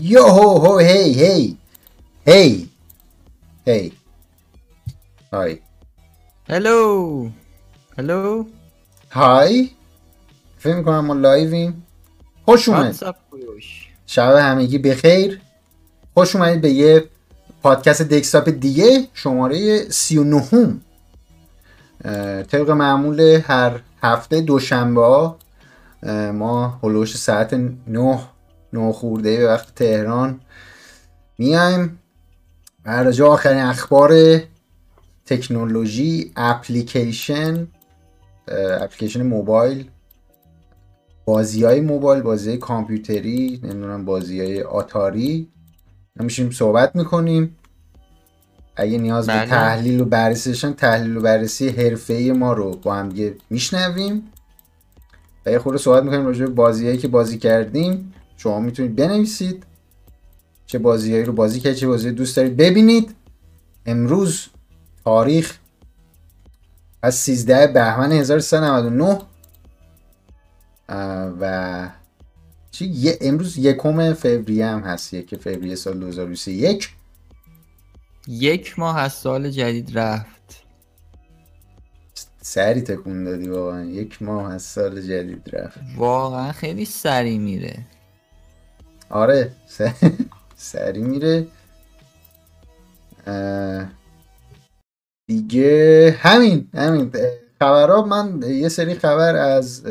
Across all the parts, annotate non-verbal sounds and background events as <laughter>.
Yo ho ho hey hey. Hey. Hey. های هلو هلو های فکر می‌کنم ما لایویم. خوش اومد. شب همگی بخیر. خوش اومدید به یه پادکست دکستاپ دیگه شماره 39 هم طبق معمول هر هفته دوشنبه ما هلوش ساعت 9 9 خورده به وقت تهران. میایم. به آخرین اخبار تکنولوژی اپلیکیشن اپلیکیشن موبایل. بازی های موبایل بازی های کامپیوتری نمی‌دونم بازی های آتاری میشیم صحبت می‌کنیم. اگه نیاز به بله. تحلیل و بررسی داشتن تحلیل و بررسی حرفه ما رو با هم میشنویم. و یه خورده صحبت می‌کنیم راجع به بازی که بازی کردیم. شما می‌تونید بنویسید چه بازیهایی رو بازی کردید چه بازی دوست دارید. ببینید امروز تاریخ از 13 بهمن 1399 اه، و چی؟ یه امروز یکم فوریه هم هست یک فوریه سال 2021 یک ماه از سال جدید رفت. سری تکون دادی واقعا. یک ماه از سال جدید رفت. واقعا خیلی سری میره. آره سری میره. دیگه همین همین. خبرها من یه سری خبر از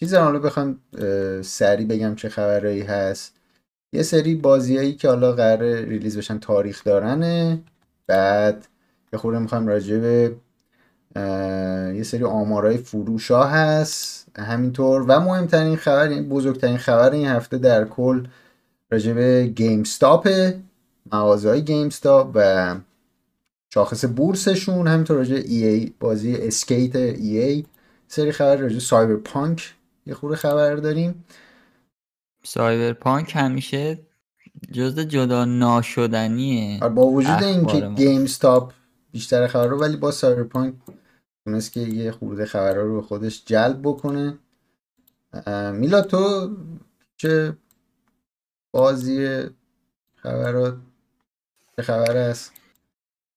چیز حالا بخوام سری بگم چه خبرهایی هست. یه سری بازیایی که حالا قرار ریلیز بشن تاریخ دارنه. بعد یه خورده می‌خوایم راجع به یه سری آمارای فروش ها هست. همینطور. و مهمترین خبر بزرگترین خبر این هفته در کل راجع به گیم استاپ مغازه های گیم استاپ و شاخص بورسشون. همینطور راجع یه یه بازی اسکیت یه یه سری خبر راجع سایبر پانک یه خورده خبر داریم. سایبرپانک همیشه جزء جدا ناشدنیه آره، با وجود اینکه. گیم استاپ بیشتر خبر رو ولی با سایبر پانک تونست که یه خورده خبر رو به خودش جلب بکنه. میلاد تو چه بازی خبرات چه خبر است؟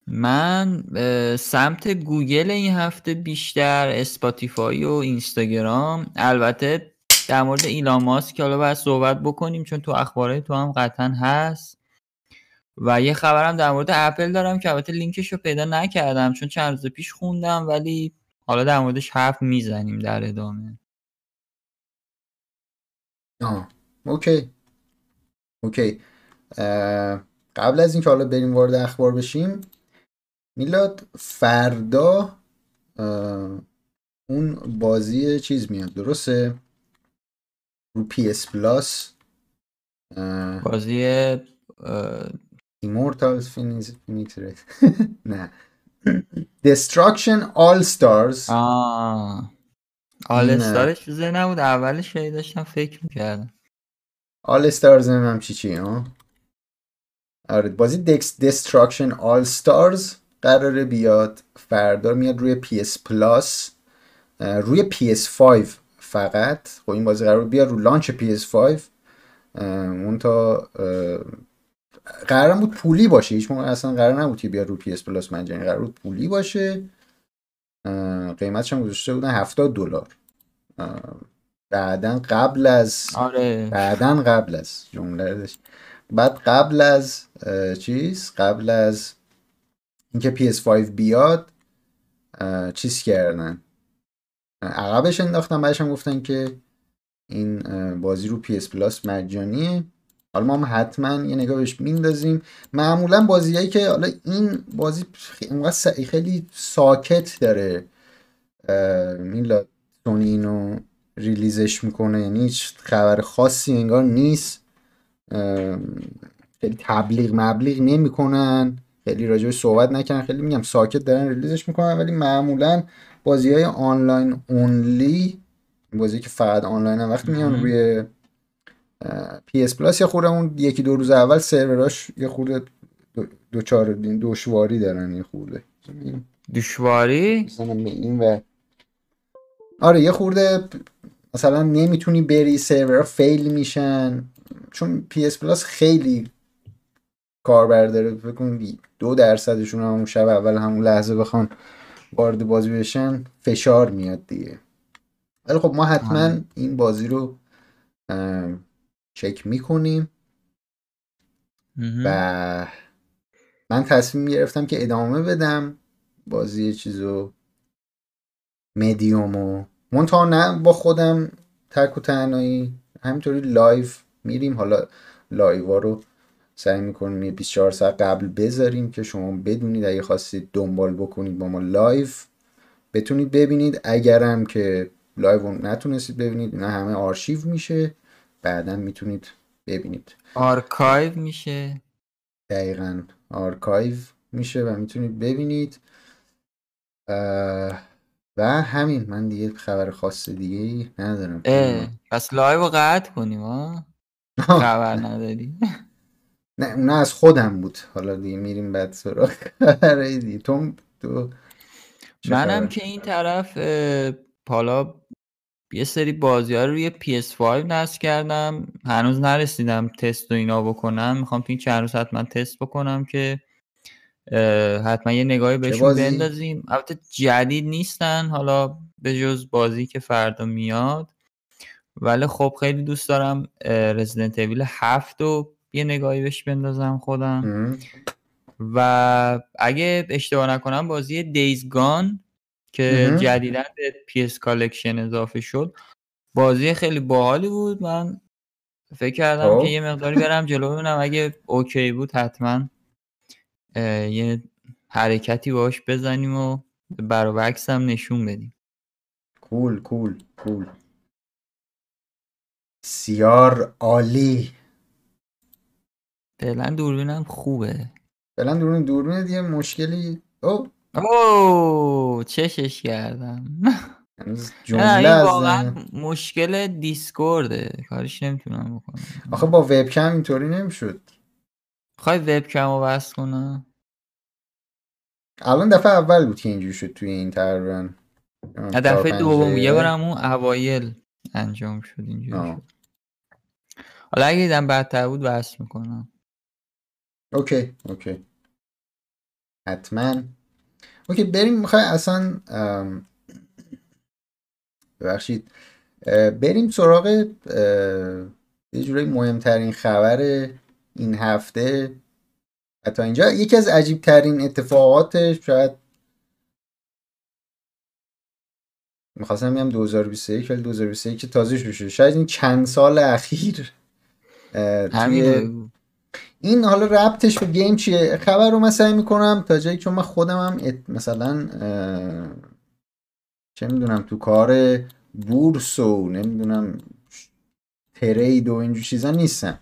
من سمت گوگل این هفته بیشتر اسپاتیفای و اینستاگرام. البته در مورد ایلان ماسک حالا باید صحبت بکنیم چون تو اخبارهای تو هم قطعا هست. و یه خبرم در مورد اپل دارم که البته لینکش رو پیدا نکردم چون چند روز پیش خوندم ولی حالا در موردش حرف می‌زنیم در ادامه. آه okay. okay. اه، قبل از اینکه حالا بریم وارد اخبار بشیم میلاد فردا اون بازی چیز میاد درسته؟ رو PS Plus. بازی اه، Immortals Fenyx نه Destruction All Stars. All Stars ش تو ذهنم بود اولش هی داشتم فکر می‌کردم. All Stars نمی‌دونم چی چی ها؟ آره بازی دکس Destruction All Stars قراره بیاد فردا میاد روی PS Plus روی PS5 فقط. خب این بازی قرار بیاد رو launch PS5 اه، اون تا قرار بود پولی باشه. هیچ موقع اصلا قرار نبود که بیاد رو PS Plus مجانی قرار بود پولی باشه. قیمتش هم گذاشته بودن 70 دلار. بعدا قبل از آره. بعدا قبل از جمله. بعد قبل از چیز؟ قبل از اینکه PS5 بیاد چیز کردن. عقبش انداختن. بعدش هم گفتن که این بازی رو PS پلاس مجانیه. حالا ما هم حتما یه نگاه بهش میندازیم. معمولا بازیایی که حالا این بازی س- خیلی ساکت داره. میلاد سونی اینو release ش می‌کنه. یعنی هیچ خبر خاصی انگار نیست. خیلی تبلیغ مبلیغ نمی‌کنن. خیلی راجبش صحبت نکنن خیلی میگم ساکت دارن release ش می‌کنن. ولی معمولا بازی های online only بازی که فقط آنلاین هم وقتی میان. روی PS Plus یه خورده اون یکی دو روز اول سروراش یه خورده دو- دوچار دشواری دارن یه خورده. دشواری؟ این و آره یه خورده مثلا نمی‌تونی بری سرورها fail میشن. چون PS Plus خیلی کاربر داره. فکر کنم دو درصدشون همون شب اول همون لحظه بخوان وارد بازی بشن فشار میاد دیگه. ولی خب ما حتما این بازی رو چک می‌کنیم. و من تصمیم گرفتم که ادامه بدم. بازی چیزو مدیومو منتها نه با خودم تک و تنهایی. همینطوری live میریم. حالا live رو سعی می‌کنیم یه 24 ساعت قبل بذاریم که شما بدونید. اگه خواستید دنبال بکنید با ما live بتونید ببینید. اگرم که live نتونستید ببینید نه همه آرشیو میشه. بعدا می‌تونید ببینید. آرکایو میشه. دقیقا آرکایو میشه و می‌تونید ببینید. و همین من دیگه خبر خاص دیگه ای ندارم. پس live رو قطع کنیم ها <laughs> خبر نداری. نه اون از خودم بود. حالا دیگه میریم بعد سراغ خبره دیگه. تو تو منم که این طرف حالا یه سری بازی ها رو روی PS5 نصب کردم. هنوز نرسیدم تست و اینا بکنم. می‌خوام تو این چند روز حتما تست بکنم که حتما یه نگاهی بهشون بندازیم. البته جدید نیستن. حالا به جز بازی که فردا میاد. ولی خب خیلی دوست دارم رزیدنت ایویل هفت و یه نگاهی بهش بندازم خودم. و اگه اشتباه نکنم بازی دیز گان که جدیدا به PS Collection اضافه شد. بازی خیلی باحالی بود. من فکر کردم که خب. یه مقداری برم جلو ببینم. اگه okay بود حتما یه حرکتی باش بزنیم و برا هم نشون بدیم. کول کول کول. سیار عالی. فعلا دوربینم خوبه. فعلا دوربین دوربین دیگه مشکلی او اوه چشش کردم. <laughs> جمله واقعا مشکل دیسکورده. کارش نمی‌تونم بکنم. آخه با وبکم اینطوری نمی‌شد. خواهی وبکم رو بس کنم؟ الان دفعه اول بود که اینجوری شد توی این تقریبا. دفعه دوم. یه بارم اون اوایل انجام شد اینجوری شد. حالا اگه دیدم بدتر بود بحث می‌کنم. okay okay. حتما. okay بریم می‌خوای اصلا ببخشید بریم سراغ یه جورایی مهمترین خبر این هفته. تا اینجا یکی از عجیب ترین اتفاقات شاید می‌خواستم میگم 2021 ولی 2021 که تازه شده شاید این چند سال اخیر همین این حالا ربطش به گیم چیه؟ خبر رو من سعی می‌کنم تا جایی چون من خودم هم مثلا چه می‌دونم تو کار بورس و نمی‌دونم ترید و اینجور چیزا نیستم.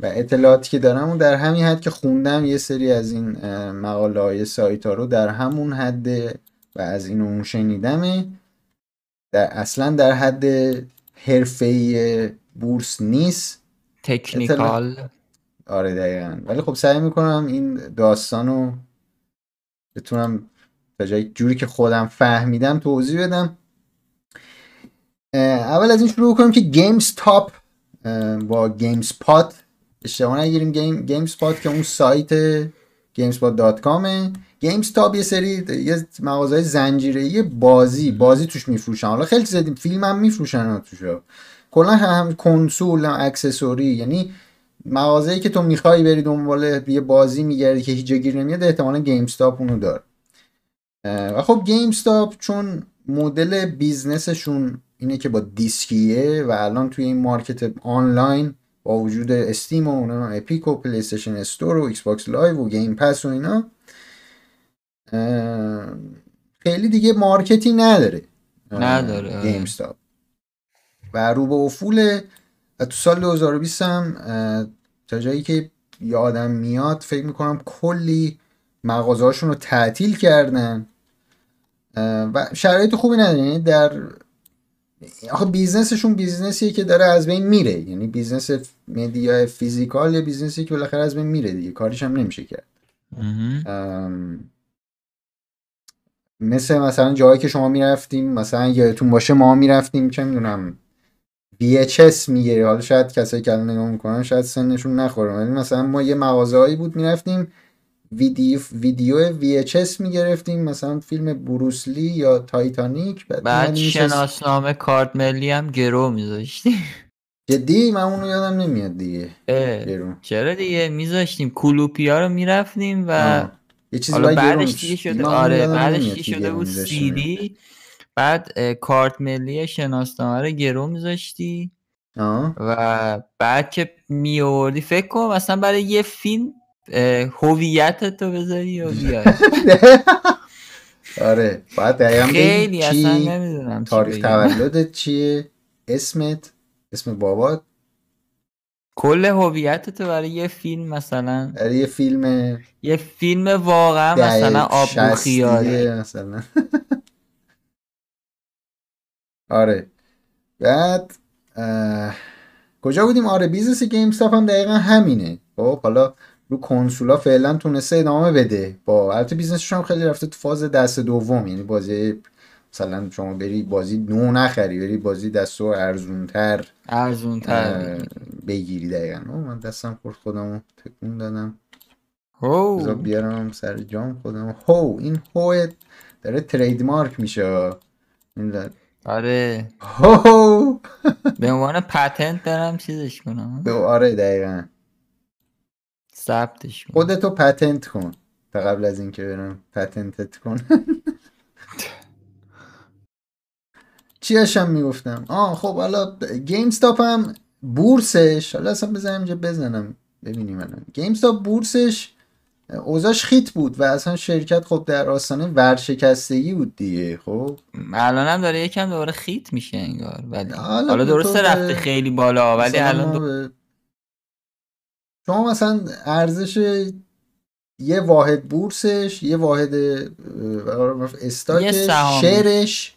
و اطلاعاتی که دارم و در همین حد که خوندم یه سری از این مقاله های سایت ها رو در همون حد و از این اون شنیدمه. در اصلا در حد حرفه بورس نیست. technical. آره دقیقا. ولی خب سعی می‌کنم این داستان رو بتونم تا جایی جوری که خودم فهمیدم توضیح بدم. اول از این شروع کنیم که GameStop با GameSpot اشتباه نگیریم Game GameSpot که اون سایت gamespot.com GameStop یه سری یه مغازه زنجیره بازی بازی توش میفروشن. حالا خیلی زدیم فیلم هم میفروشن توش کلا هم کنسول هم accessory یعنی مغازه‌ای که تو می‌خوای بری دنبال یه بازی میگردی که هیچ گیر نمیاد احتمالا GameStop اونو داره و خب GameStop چون مدل business شون اینه که با دیسکیه و الان توی این market آنلاین با وجود Steam و Epic و PlayStation Store و Xbox Live و Game Pass و اینا خیلی دیگه market ی نداره. نداره GameStop و رو به افول تو سال 2020 هم تا جایی که یادم میاد فکر می‌کنم کلی مغازه رو تعطیل کردن. و شرایط خوبی نداره. یعنی در آخه business شون business یه که داره از بین میره. یعنی business media physical یا business ی که بالاخره از بین میره دیگه. کارش هم نمیشه کرد. مثل مثلا جایی که شما می‌رفتیم مثلا یادتون باشه ما می‌رفتیم چه می‌دونم VHS می‌گیری. حالا شاید کسایی که الان نگاه می‌کنن شاید سنشون نخوره. ولی مثلا ما یه مغازه هایی بود می‌رفتیم ویدیو ویدیو VHS می‌گرفتیم. مثلا فیلم بروسلی یا تایتانیک. بعد میومدیم می‌شست- شناسنامه کارت ملی هم گرو میذاشتی جدی؟ من اونو یادم نمیاد دیگه. گرون. چرا دیگه؟ میذاشتیم. کلوپیا رو می‌رفتیم و آه. یه گرون بعدش. دیگه شده؟ آره بعدش شده بود؟ می‌ذاشتیم. بعد کارت ملی شناسنامه رو گرو میذاشتی. و بعد که می آوردی فکر کن مثلا برای یه فیلم هویت تو بذاری و <laughs> بیای؟ آره باید دقیقا بگی خیلی اصلا نمی‌دونم تاریخ. تولدت چیه؟ اسمت؟ اسم بابات؟ کل هویت تو برای یه فیلم مثلا؟ برای یه فیلم یه فیلم واقعا مثلا آب مثلا. آره. بعد اه، کجا بودیم؟ آره business GameStop هم دقیقا همینه. خب حالا رو کنسولا فعلا تونسته ادامه بده. با البته بیزنسش هم خیلی رفته تو فاز دست دوم. یعنی بازی مثلا شما بری بازی نو نخری بری بازی دست و ارزونتر ارزون تر اه، بگیری دقیقا. من دستم خورد خودمو تکون دادم. بذار هو بیارم سر جام خودم. هو این هو داره trademark میشه. این آره. به عنوان patent دارم چیزش کنم. به- آره دقیقا. ثبتش کنم. خودتو پتنت کن. تا قبل از اینکه برم پتنتت کن. <laughs> چی داشتم می‌گفتم؟ آه خب حالا گیم هم بورسش. حالا اصلا بزنم اینجا بزنم. ببینیم الان. گیم بورسش. اوضاعش خیت بود و اصلا شرکت خب در آستانه ورشکستگی بود دیگه خب؟ الان هم داره یکم دوباره خیت میشه انگار ولی حالا درسته رفته خیلی بالا ولی الان دو... به- شما مثلا ارزش یه واحد بورسش یه واحد استاکش. شعرش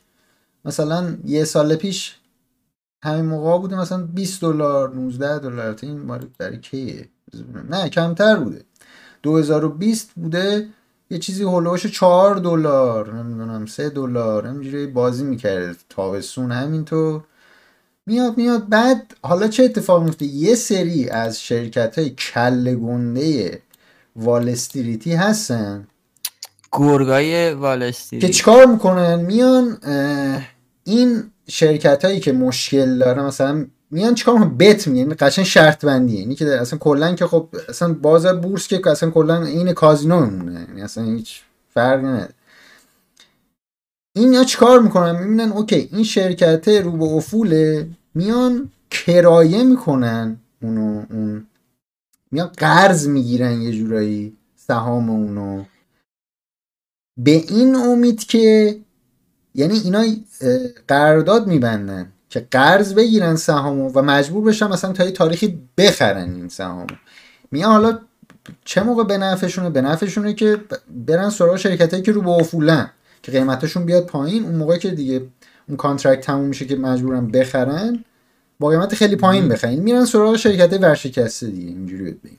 مثلا یه سال پیش همین موقع بوده مثلا 20 دلار 19 دلار این مال برای کیه؟ نه کمتر بوده. 2020 بوده یه چیزی هولوش 4 دلار نمی‌دونم 3 دلار همینجوری بازی می‌کرد تابستون همینطور. میاد میاد بعد حالا چه اتفاق میفته یه سری از شرکت های کله گنده وال استریتی هستن. گرگای که والستری چیکار می‌کنن؟ میان این شرکت هایی که مشکل داره مثلا میان چیکار می‌کنن بت میگن قشنگ شرط بندی یعنی که اصلا کلا که خب اصلا بازار بورس که اصلا کلا این کازینو میمونه. یعنی اصلا هیچ فرقی نداره. این یا چیکار می‌کنن؟ می‌بینن اوکی این شرکت رو به افوله میان کرایه می‌کنن اونو اون میان قرض می‌گیرن یه جورایی سهام اونو. به این امید که یعنی اینا قرارداد میبندن. که قرض بگیرن سهامو و مجبور بشن مثلا تا یه تاریخی بخرن این سهامو. میان حالا چه موقع به نفعشونه؟ به نفعشونه که برن سراغ شرکتایی که رو به افولن که قیمتشون بیاد پایین اون موقع که دیگه اون contract تموم میشه که مجبورن بخرن با قیمت خیلی پایین بخرن. میرن سراغ شرکت ورشکسته دیگه اینجوری بگم.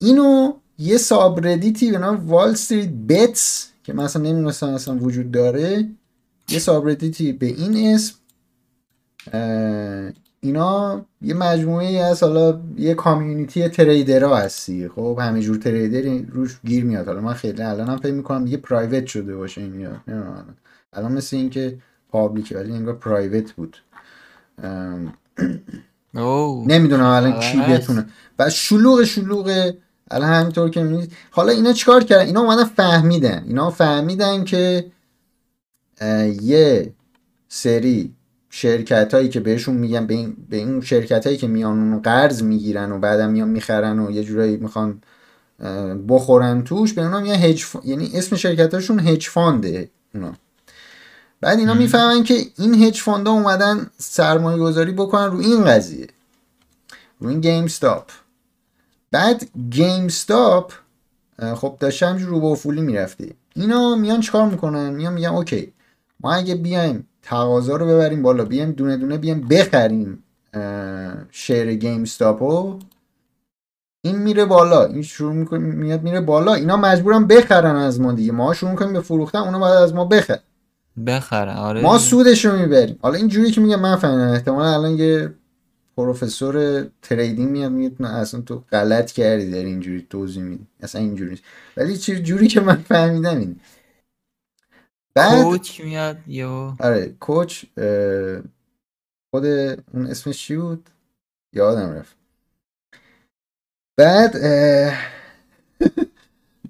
اینو یه subreddit ی به نام WallStreetBets که من اصلا نمی‌دونستم اصلا وجود داره یه subreddit ی به این اسم اینا یه مجموعه ای از حالا یه community trader ها هستی. خب همه جور trader روش گیر میاد. حالا من خیلی الان هم فکر می‌کنم دیگه private شده باشه این نمی‌دونم. الان. مثل اینکه پابلیکه ولی انگار پرایوت بود. نمی‌دونم الان کی؟ بتونه. و شلوغ شلوغ الان همینطور که می‌بینید. حالا اینا چیکار کردن؟ اینا اومدن فهمیدن. اینا فهمیدن که یه سری شرکت هایی که بهشون میگن به این, به این شرکت هایی که میان اونو قرض می‌گیرن و بعدم میان می‌خرن و یه جورایی می‌خوان بخورن توش به اونا میگن هج ف- یعنی اسم شرکت هاشون hedge fund ه اونا. بعد اینا. می‌فهمن که این hedge fund ا اومدن سرمایه گذاری بکنن رو این قضیه رو این گیم استاپ بعد گیم استاپ خب داشته همجور رو به افولی می‌رفته اینا میان چیکار می‌کنن؟ میان میگن okay ما اگه بیایم تقاضا رو ببریم بالا. بیایم دونه دونه بیایم بخریم شیر گیم ستاپو این میره بالا. این شروع می‌کنه میاد میره بالا. اینا مجبورن بخرن از ما دیگه. ما شروع کنیم به فروختن اونا باید از ما بخرن. بخره آره. ما سودش رو می‌بریم. حالا اینجوری که میگم من فهمیدم. احتمالا الان یه پروفسور تریدینگ میاد میگه نه اصلا تو غلط کردی در اینجوری توضیح میدی. اصلا اینجوری. ولی چه جوری که من فهمیدم این بعد کوچ میاد یا آره کوچ خود اون اسمش چی بود؟ یادم رفت. بعد <laughs>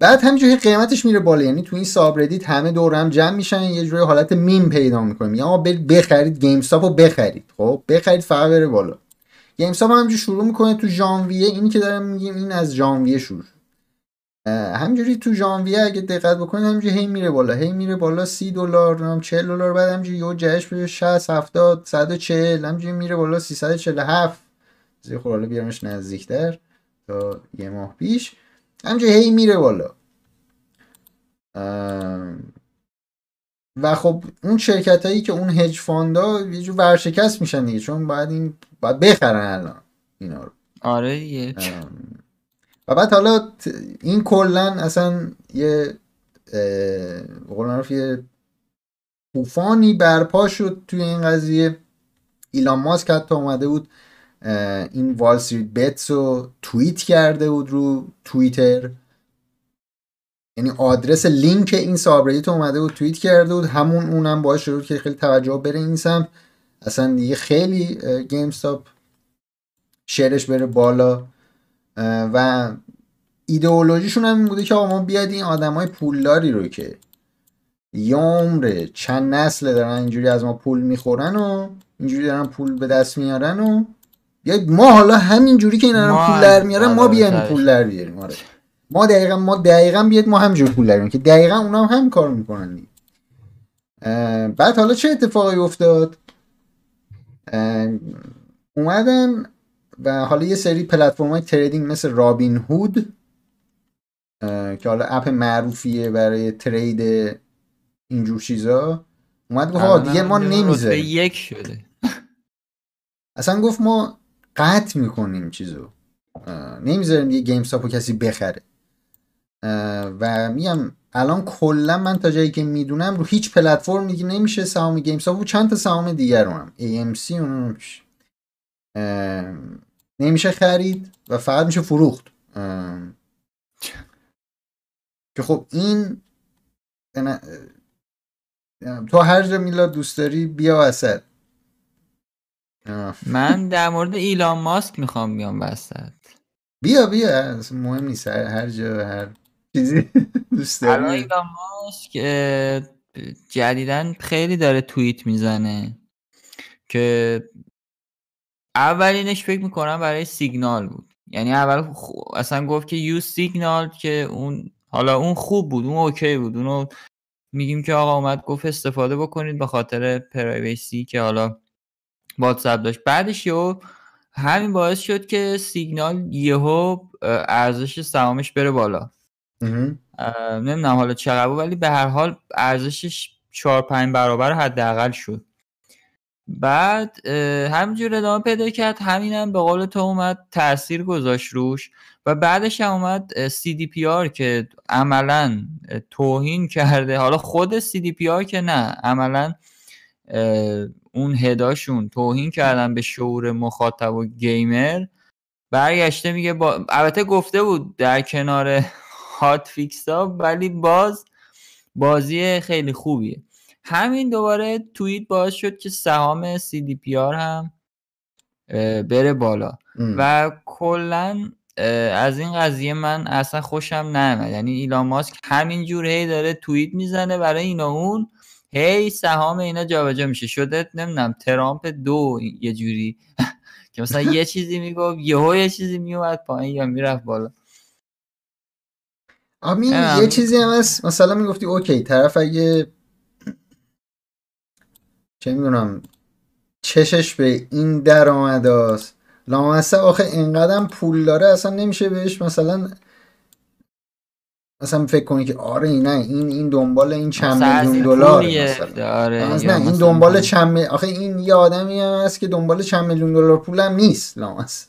بعد همینجوری قیمتش میره بالا. یعنی تو این subreddit همه دور هم جمع میشن یه جوری حالت میم پیدا می‌کنیم. یا آقا برید بخرید گیم رو بخرید. خب بخرید فقط بره بالا. گیم استاپ همینجوری شروع می‌کنه تو ژانویه. اینی که دارم میگیم این از ژانویه شروع همینجوری تو ژانویه اگه دقت بکنید همینجوری هی میره بالا هی میره بالا 30 دلار نمی‌دونم 40 دلار بعد همینجوری یهو جهش به 60 70 140 همینجوری میره بالا 347 زیر خور حالا بیارمش نزدیکتر تا یه ماه پیش. همینجوری هی میره بالا. و خب اون شرکت هایی که اون هج فاندا یه جور ورشکست میشن دیگه چون باید این باید بخرن الان اینا رو. آره ام، بعد حالا این کلا اصلا یه قول یه طوفانی برپا شد توی این قضیه. ایلان ماسک حتی اومده بود این WallStreetBets رو توییت کرده بود رو توییتر. یعنی آدرس لینک این subreddit اومده بود توییت کرده بود. همون اونم باعث شده که خیلی توجه بره این سمت. اصلا دیگه خیلی گیم استاپ شعرش بره بالا. و ایدئولوژیشون هم این بوده که آقا ما بیاد این آدم های پولداری رو که یه عمره چند نسل دارن اینجوری از ما پول می‌خورن و اینجوری دارن پول به دست میارن و بیاید ما حالا همین جوری که اینا ما پول در میارن ما بیایم. پول در بیاریم آره. ما دقیقا ما دقیقا بیاد ما همینجور پول در بیاریم که دقیقا اونا هم هم کار می‌کنن بعد حالا چه اتفاقی افتاد؟ اومدن و حالا یه سری پلتفرم های تریدینگ مثل رابین هود که حالا اپ معروفیه برای ترید اینجور چیزا اومد گفت آقا دیگه ما نمی‌ذاریم. یک شده. <laughs> اصلا گفت ما قطع می‌کنیم چیزو. نمی‌ذاریم دیگه گیم استاپ رو کسی بخره. و میگم الان کلا من تا جایی که می‌دونم رو هیچ پلتفرم دیگه نمیشه سهام گیم استاپ و چند تا سهام دیگر رو هم. AMC اون نمیشه خرید و فقط میشه فروخت. که خب این تو هر جا میلاد دوست داری بیا وسط. من در مورد ایلان ماسک می‌خوام بیام وسط. بیا بیا. مهم نیست. هر, جا هر چیزی <laughs> دوست داری. ایلان ماسک جدیدن خیلی داره توییت می‌زنه که اولینش فکر می‌کنم برای سیگنال بود. یعنی اول اصلا گفت که use Signal که اون حالا اون خوب بود اون okay بود. اونو میگیم که آقا اومد گفت استفاده بکنید به خاطر privacy که حالا واتساپ داشت. بعدش یهو همین باعث شد که سیگنال یهو ارزش سهامش بره بالا. نمی‌دونم حالا چقدر ولی به هر حال ارزشش چهار پنج برابر حداقل شد. بعد همینجور ادامه پیدا کرد. همینم به قول تو اومد تاثیر گذاشت روش و بعدش هم اومد CDPR که عملا توهین کرده. حالا خود CDPR که نه عملا اون هداشون توهین کردن به شعور مخاطب و گیمر. برگشته میگه با... البته گفته بود در کنار <laughs> هات فیکس ها ولی باز بازی خیلی خوبیه. همین دوباره توییت باعث شد که سهام CDPR هم بره بالا. ام. و کلا از این قضیه من اصلا خوشم نیامد یعنی ایلان ماسک همینجور هی داره توییت می‌زنه برای این و اون. هی سهام اینا جابجا میشه. شده نمی‌دونم ترامپ دو یه جوری. <laughs> که مثلا یه چیزی می‌گفت یهو یه چیزی میومد پایین یا می‌رفت بالا. آمین. یه چیزی هم هست. مثلا می‌گفتی اوکی طرف اگه چه می‌دونم چشش به این درآمداست لامصب آخه اینقدر پول داره اصلا نمیشه بهش مثلا مثلا فکر کنی که آره نه این این دنبال این چند میلیون دلار آره نه این دنبال. چند آخه این یه آدمی هم هست که دنبال چند میلیون دلار پول هم نیست لامصب.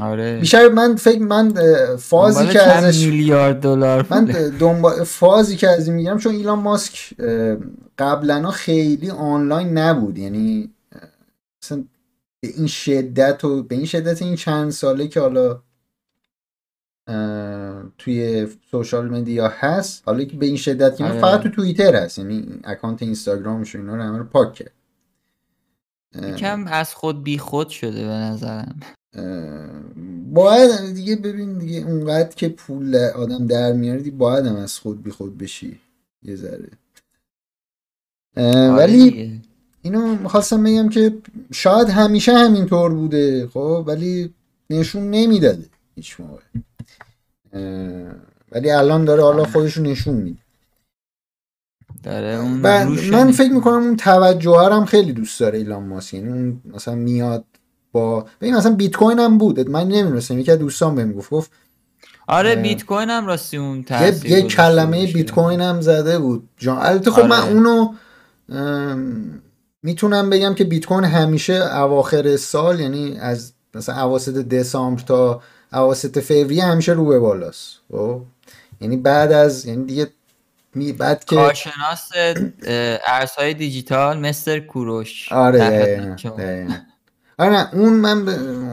آره. بیشتر من فکر من فازی که ازش میلیارد دلار من. دنبال فازی که از این میگم چون ایلان ماسک قبلا خیلی آنلاین نبود. یعنی مثلا به این شدت و به این شدت این چند ساله که حالا توی سوشال مدیا هست حالا که به این شدت که آره. فقط تو توییتر هست یعنی اکانت اینستاگرامش و اینا رو همه رو پاک کرد. یکم از خود بی خود شده به نظرم. باید دیگه ببین دیگه اونقدر که پول آدم در میاره دیگه باید هم از خود بی خود بشی. یه ذره. ولی دیگه. اینو می‌خواستم بگم که شاید همیشه همینطور بوده خب؟ ولی نشون نمی‌داده هیچ موقع. ولی الان داره حالا خودشو نشون میده. داره اون من فکر می‌کنم اون توجه هم خیلی دوست داره ایلان ماسک. یعنی اون مثلا میاد با ببین مثلا بیت کوین هم بود. من نمی‌دونستم یکی از دوستان بهم گفت. گفت آره بیت کوین هم راستی اون یه, یه کلمه. بیت کوین هم زده بود. جان البته خب من آره. اونو ام، می‌تونم بگم که بیت کوین همیشه اواخر سال یعنی از مثلا اواسط دسامبر تا اواسط فوریه همیشه رو به بالاست خب یعنی بعد از یعنی دیگه می بعد که کارشناس ارزهای دیجیتال مستر کوروش آره دقیقاً،. دقیقاً. آره نه اون من ب...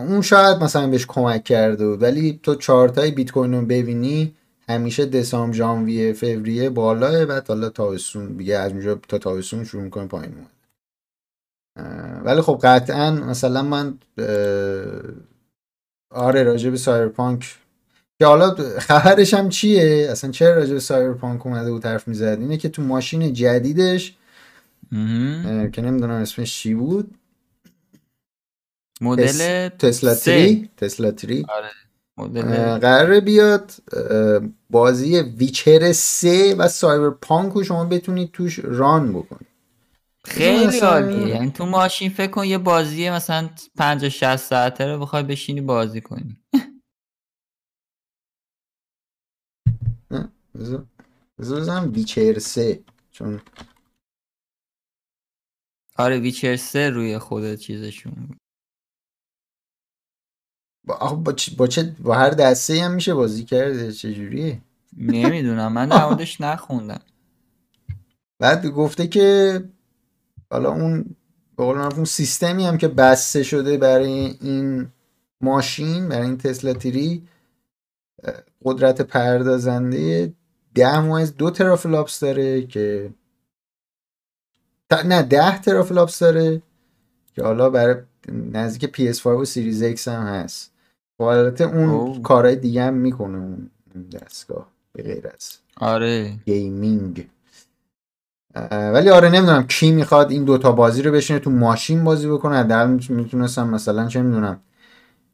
اون شاید مثلا بهش کمک کرده بود ولی تو چارتای بیت کوین رو ببینی همیشه دسامبر ژانویه فوریه بالاه بعد حالا تابستون دیگه از اونجا تا تابستون شروع می‌کنه پایین اومد ولی خب قطعا مثلا من آره راجع به سایبرپانک که حالا خبرش هم چیه؟ اصلا چرا راجع به سایبرپانک اومده بود حرف می‌زد؟ اینه که تو ماشین جدیدش که نمی‌دونم اسمش چی بود. مدل تسلا سه. three؟ تسلا three. آره. قراره بیاد بازی ویچر 3 و سایبرپانک رو شما بتونید توش run بکنید. خیلی عالیه. یعنی تو ماشین فکر کن یه بازی مثلا 50 60 ساعته رو بخوای بشینی بازی کنی. بزنم ویچر 3 چون آره ویچر 3 روی خود چیزشون. با, با, چ- با چه با هر دسته هم میشه بازی کرده چجوریه نمی‌دونم من موردش نخوندم. بعد گفته که حالا اون به قول اون سیستمی هم که بسته شده برای این ماشین برای این تسلا اه، قدرت پردازنده ده ممیز دو teraflops داره که تا- نه ده teraflops داره که حالا برای نزدیک PS5 و Series X هم هست. و البته اون اوه. کارهای دیگه هم می‌کنه اون دستگاه به غیر از آره. gaming. ولی آره نمی‌دونم کی می‌خواد این دوتا بازی رو بشینه تو ماشین بازی بکنه. در می‌تونستم مثلا چه می‌دونم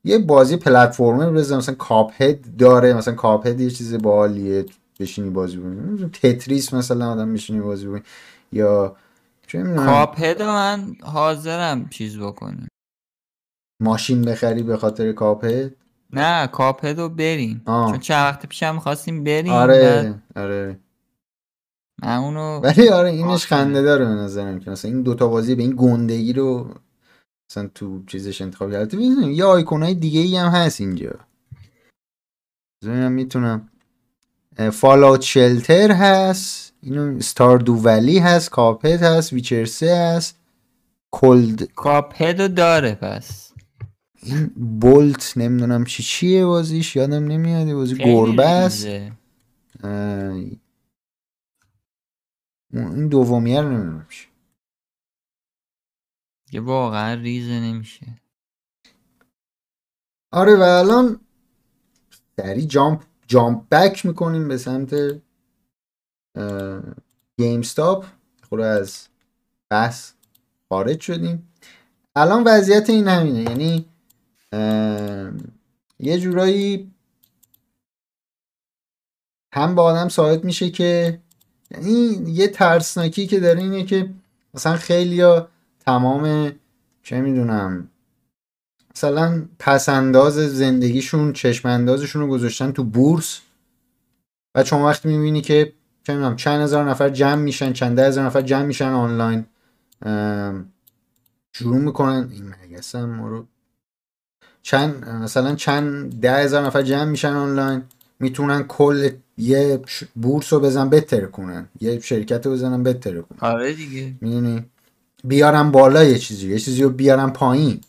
یه بازی platformer بزنم مثلا Cuphead داره مثلا Cuphead یه چیز باحالیه بشینی بازی کنی Tetris مثلا آدم بشینی بازی کنی یا چه می‌دونم. Cuphead من حاضرم چیز بکنیم ماشین بخری به خاطر کاپ هد نه کاپهد رو بریم. آه. چون چند وقت پیشم می‌خواستیم بریم آره آره. من اونو ولی آره اینش. خنده داره به نظرم که مثلا این دوتا بازی به این گندگی رو مثلا تو چیزش انتخاب کرده. ببینیم یه آیکونای دیگه ای هم هست اینجا. ببینم می‌تونم. فالاوت شلتر هست اینو ستاردو ولی هست کاپت هست ویچر 3 هست کلد کاپهد رو داره پس. این بولت نمی‌دونم چی چیه بازیش؟ یادم نمیاد بازی گربه است. این دومیه رو نمی‌دونم چی. یه واقعا ریزه نمیشه. آره و الان سری جامپ جامپ بک می‌کنیم به سمت گیم ستاپ خود از بحث خارج شدیم. الان وضعیت این همینه. یعنی یه جورایی هم به آدم ثابت میشه که یعنی یه ترسناکی که داره اینه که مثلا خیلیا تمام چه می‌دونم مثلا پسنداز زندگیشون چشم اندازشون رو گذاشتن تو بورس و چون وقتی می‌بینی که چه می‌دونم چند هزار نفر جمع میشن چند هزار نفر جمع میشن آنلاین شروع می‌کنن. این مگس هم ما رو چند مثلا چند ده هزار نفر جمع میشن آنلاین می‌تونن کل یه بورس رو بزن بتر کنن. یه شرکت رو بزنن بتر کنن. آره دیگه. می‌دونی؟ بیارن بالا یه چیزی یه چیزی رو بیارن پایین.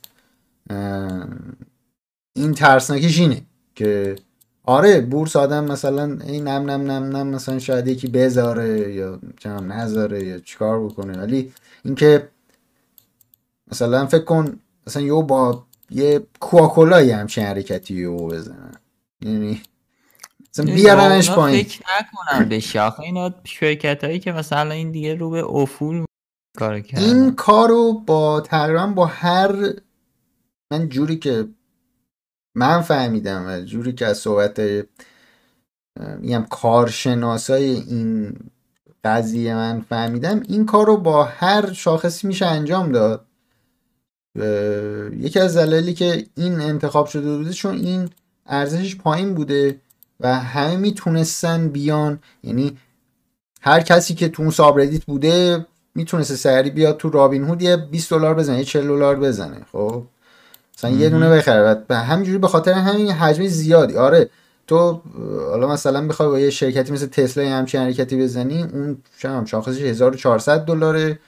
این ترسناکیش اینه که آره بورس آدم مثلا این نم نم نم نم مثلا شاید یکی بذاره یا چنم نذاره یا چیکار بکنه. ولی اینکه مثلا فکر کن مثلا یو با یه کوکولایی همچین حرکتی یو بزنن. یعنی مثلا بیارنش پایین. فکر نکنم بشه آخه اینا شرکت هایی که مثلا این دیگه رو به افول کار کردن. این کارو با تقریبا با هر من جوری که من فهمیدم و جوری که از صحبت میگم کارشناسای این قضیه من فهمیدم این کار رو با هر شاخصی میشه انجام داد. یکی از دلایلی که این انتخاب شده بوده چون این ارزشش پایین بوده و همه می‌تونستن بیان یعنی هر کسی که تو اون سابردیت بوده می‌تونسته سری بیاد تو رابین هود یه 20 دلار بزنه یه 40 دلار بزنه خب؟ مثلا یه دونه بخره. و همینجوری به خاطر همین حجم زیادی. آره تو حالا مثلا بخوای با یه شرکتی مثل تسلا همچین حرکتی بزنی اون شما شاخصش 1400 دلاره.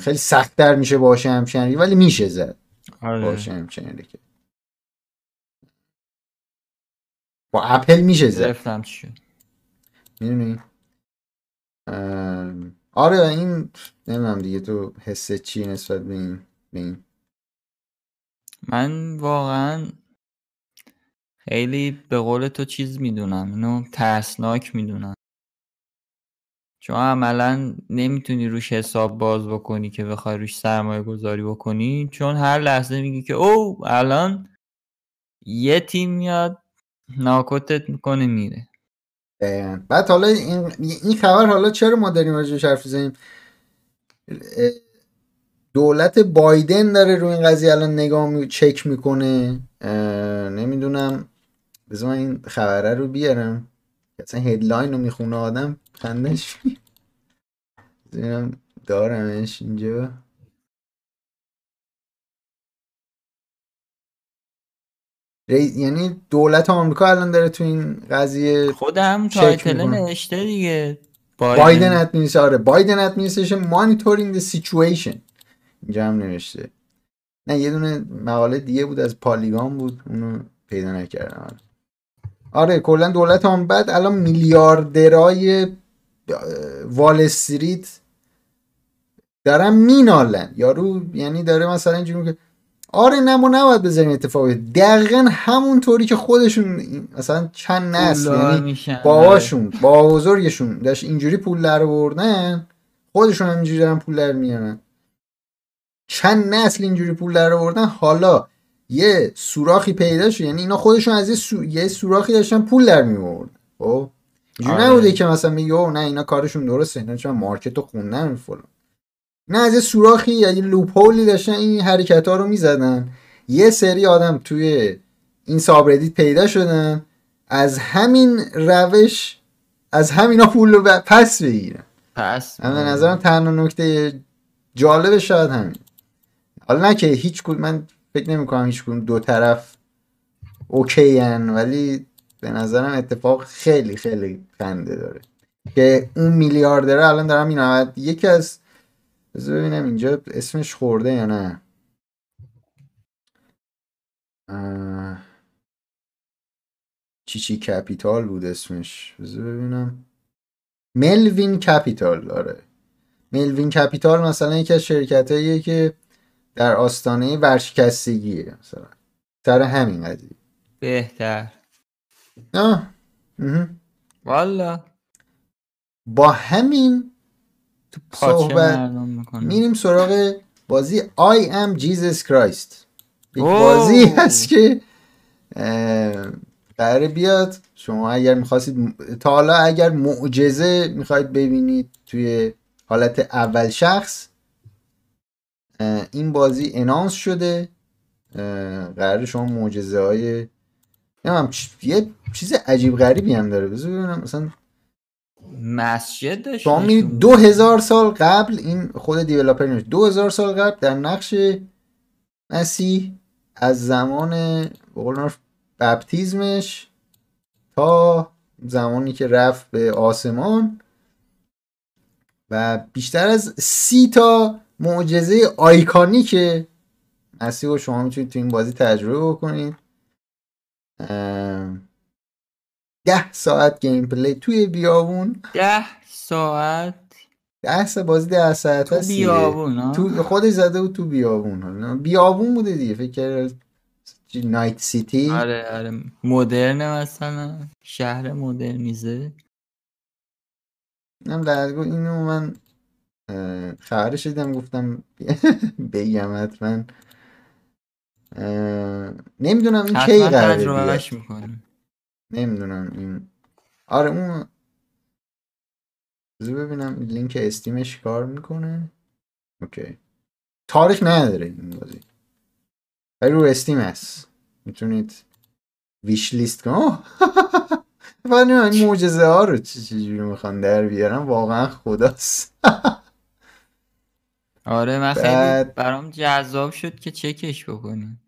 خیلی سختتر میشه باشه همچین ولی میشه زد. آره. باشه همچین حرکت با اپل میشه زد. گرفتم چی می‌دونی؟ آره این نمی‌دونم دیگه تو حس چی نسبت به این به این؟ من واقعا خیلی به قول تو چیز می‌دونم اینو ترسناک می‌دونم. چون عملا نمی‌تونی روش حساب باز بکنی که بخوای روش سرمایه گذاری بکنی چون هر لحظه میگی که او الان یه تیم میاد ناکوتت می‌کنه میره. بعد حالا این, این خبر حالا چرا ما داریم راجعش حرف بزنیم دولت بایدن داره روی این قضیه الان نگاه می... چک می‌کنه. نمی‌دونم. بذار این خبره رو بیارم. اصلا هدلاین رو می‌خونه آدم خندش دارمش اینجا. یعنی دولت آمریکا الان داره تو این قضیه خودم title نوشته دیگه. Biden. administration آره Biden administration monitoring the situation اینجا هم نوشته. نه یه دونه مقاله دیگه بود از Polygon بود اونو پیدا نکردم. آره کلا دولت هم بعد الان میلیاردرای وال استریت دارن مینالن. یارو یعنی داره مثلا اینجوری که آره نه ما نباید بذاریم اتفاقی. دقیقا همونطوری که خودشون مثلا چند نسل یعنی باباشون با بزرگشون داشت اینجوری پول در بردن خودشون هم اینجوری دارن پول در میارن. چند نسل اینجوری پول در آوردن حالا یه سوراخی پیدا شد یعنی اینا خودشون از یه, سو... یه سوراخی داشتن پول در میورد خب؟ اینجوری آره. نبوده که مثلا میگه نه اینا کارشون درسته اینا چون مارکت رو خوندن فلان. نه از یه سوراخی یا یه loophole ی داشتن این حرکت ها رو می‌زدن. یه سری آدم توی این subreddit پیدا شدن از همین روش از همینا پول رو پس بگیرن. پس. به نظرم تنها نکته جالب شاید همین. حالا نه که هیچ من فکر نمی کنم هیچ دو طرف okay هن ولی به نظرم اتفاق خیلی خیلی خنده داره که اون میلیاردره الان دارم این یکی از ببینم اینجا اسمش خورده یا نه. چی چی کپیتال بود اسمش. بذار ببینم. ملوین کپیتال داره ملوین کپیتال مثلا یکی از شرکت که در آستانه ورشکستگیه مثلا. سر همین قضیه. بهتر. آه. والا. با همین تو صحبت میریم سراغ بازی I am Jesus Christ یک بازی هست که قراره بیاد. شما اگر می‌خواستید تا حالا اگر معجزه می‌خواید ببینید توی حالت اول شخص این بازی انانس شده. قرار شما معجزه های یه چیز عجیب غریبی هم داره. بذار ببینم مثلا مسجد داشت شما دو هزار سال قبل این خود دیولاپر دو هزار سال قبل در نقش مسیح از زمان به قول معروف بپتیزمش تا زمانی که رفت به آسمان و بیشتر از سی تا معجزه iconic مسیح رو شما می‌تونید تو این بازی تجربه بکنید. ده ساعت gameplay توی بیابون. ده ساعت. ده ساعت بازی ده ساعت تو. بیابون ها تو خودش زده بود تو بیابون. بیابون بوده دیگه فکر Night City آره آره. مدرن مثلا. شهر مدرنیزه. درگاه اینو من اه، خبرش دیدم گفتم <laughs> بگم حتما. نمی‌دونم این کی قراره نمی‌دونم این. آره اون بذار ببینم لینک Steam ش کار می‌کنه. اوکی. تاریخ نداره این بازی. ولی رو Steam هست. می‌تونید wishlist کن! ولی <laughs> این معجزه ها رو چجوری می‌خوان در بیارن واقعا خداست. <laughs> آره من خیلی بعد- برام جذاب شد که چکش بکنیم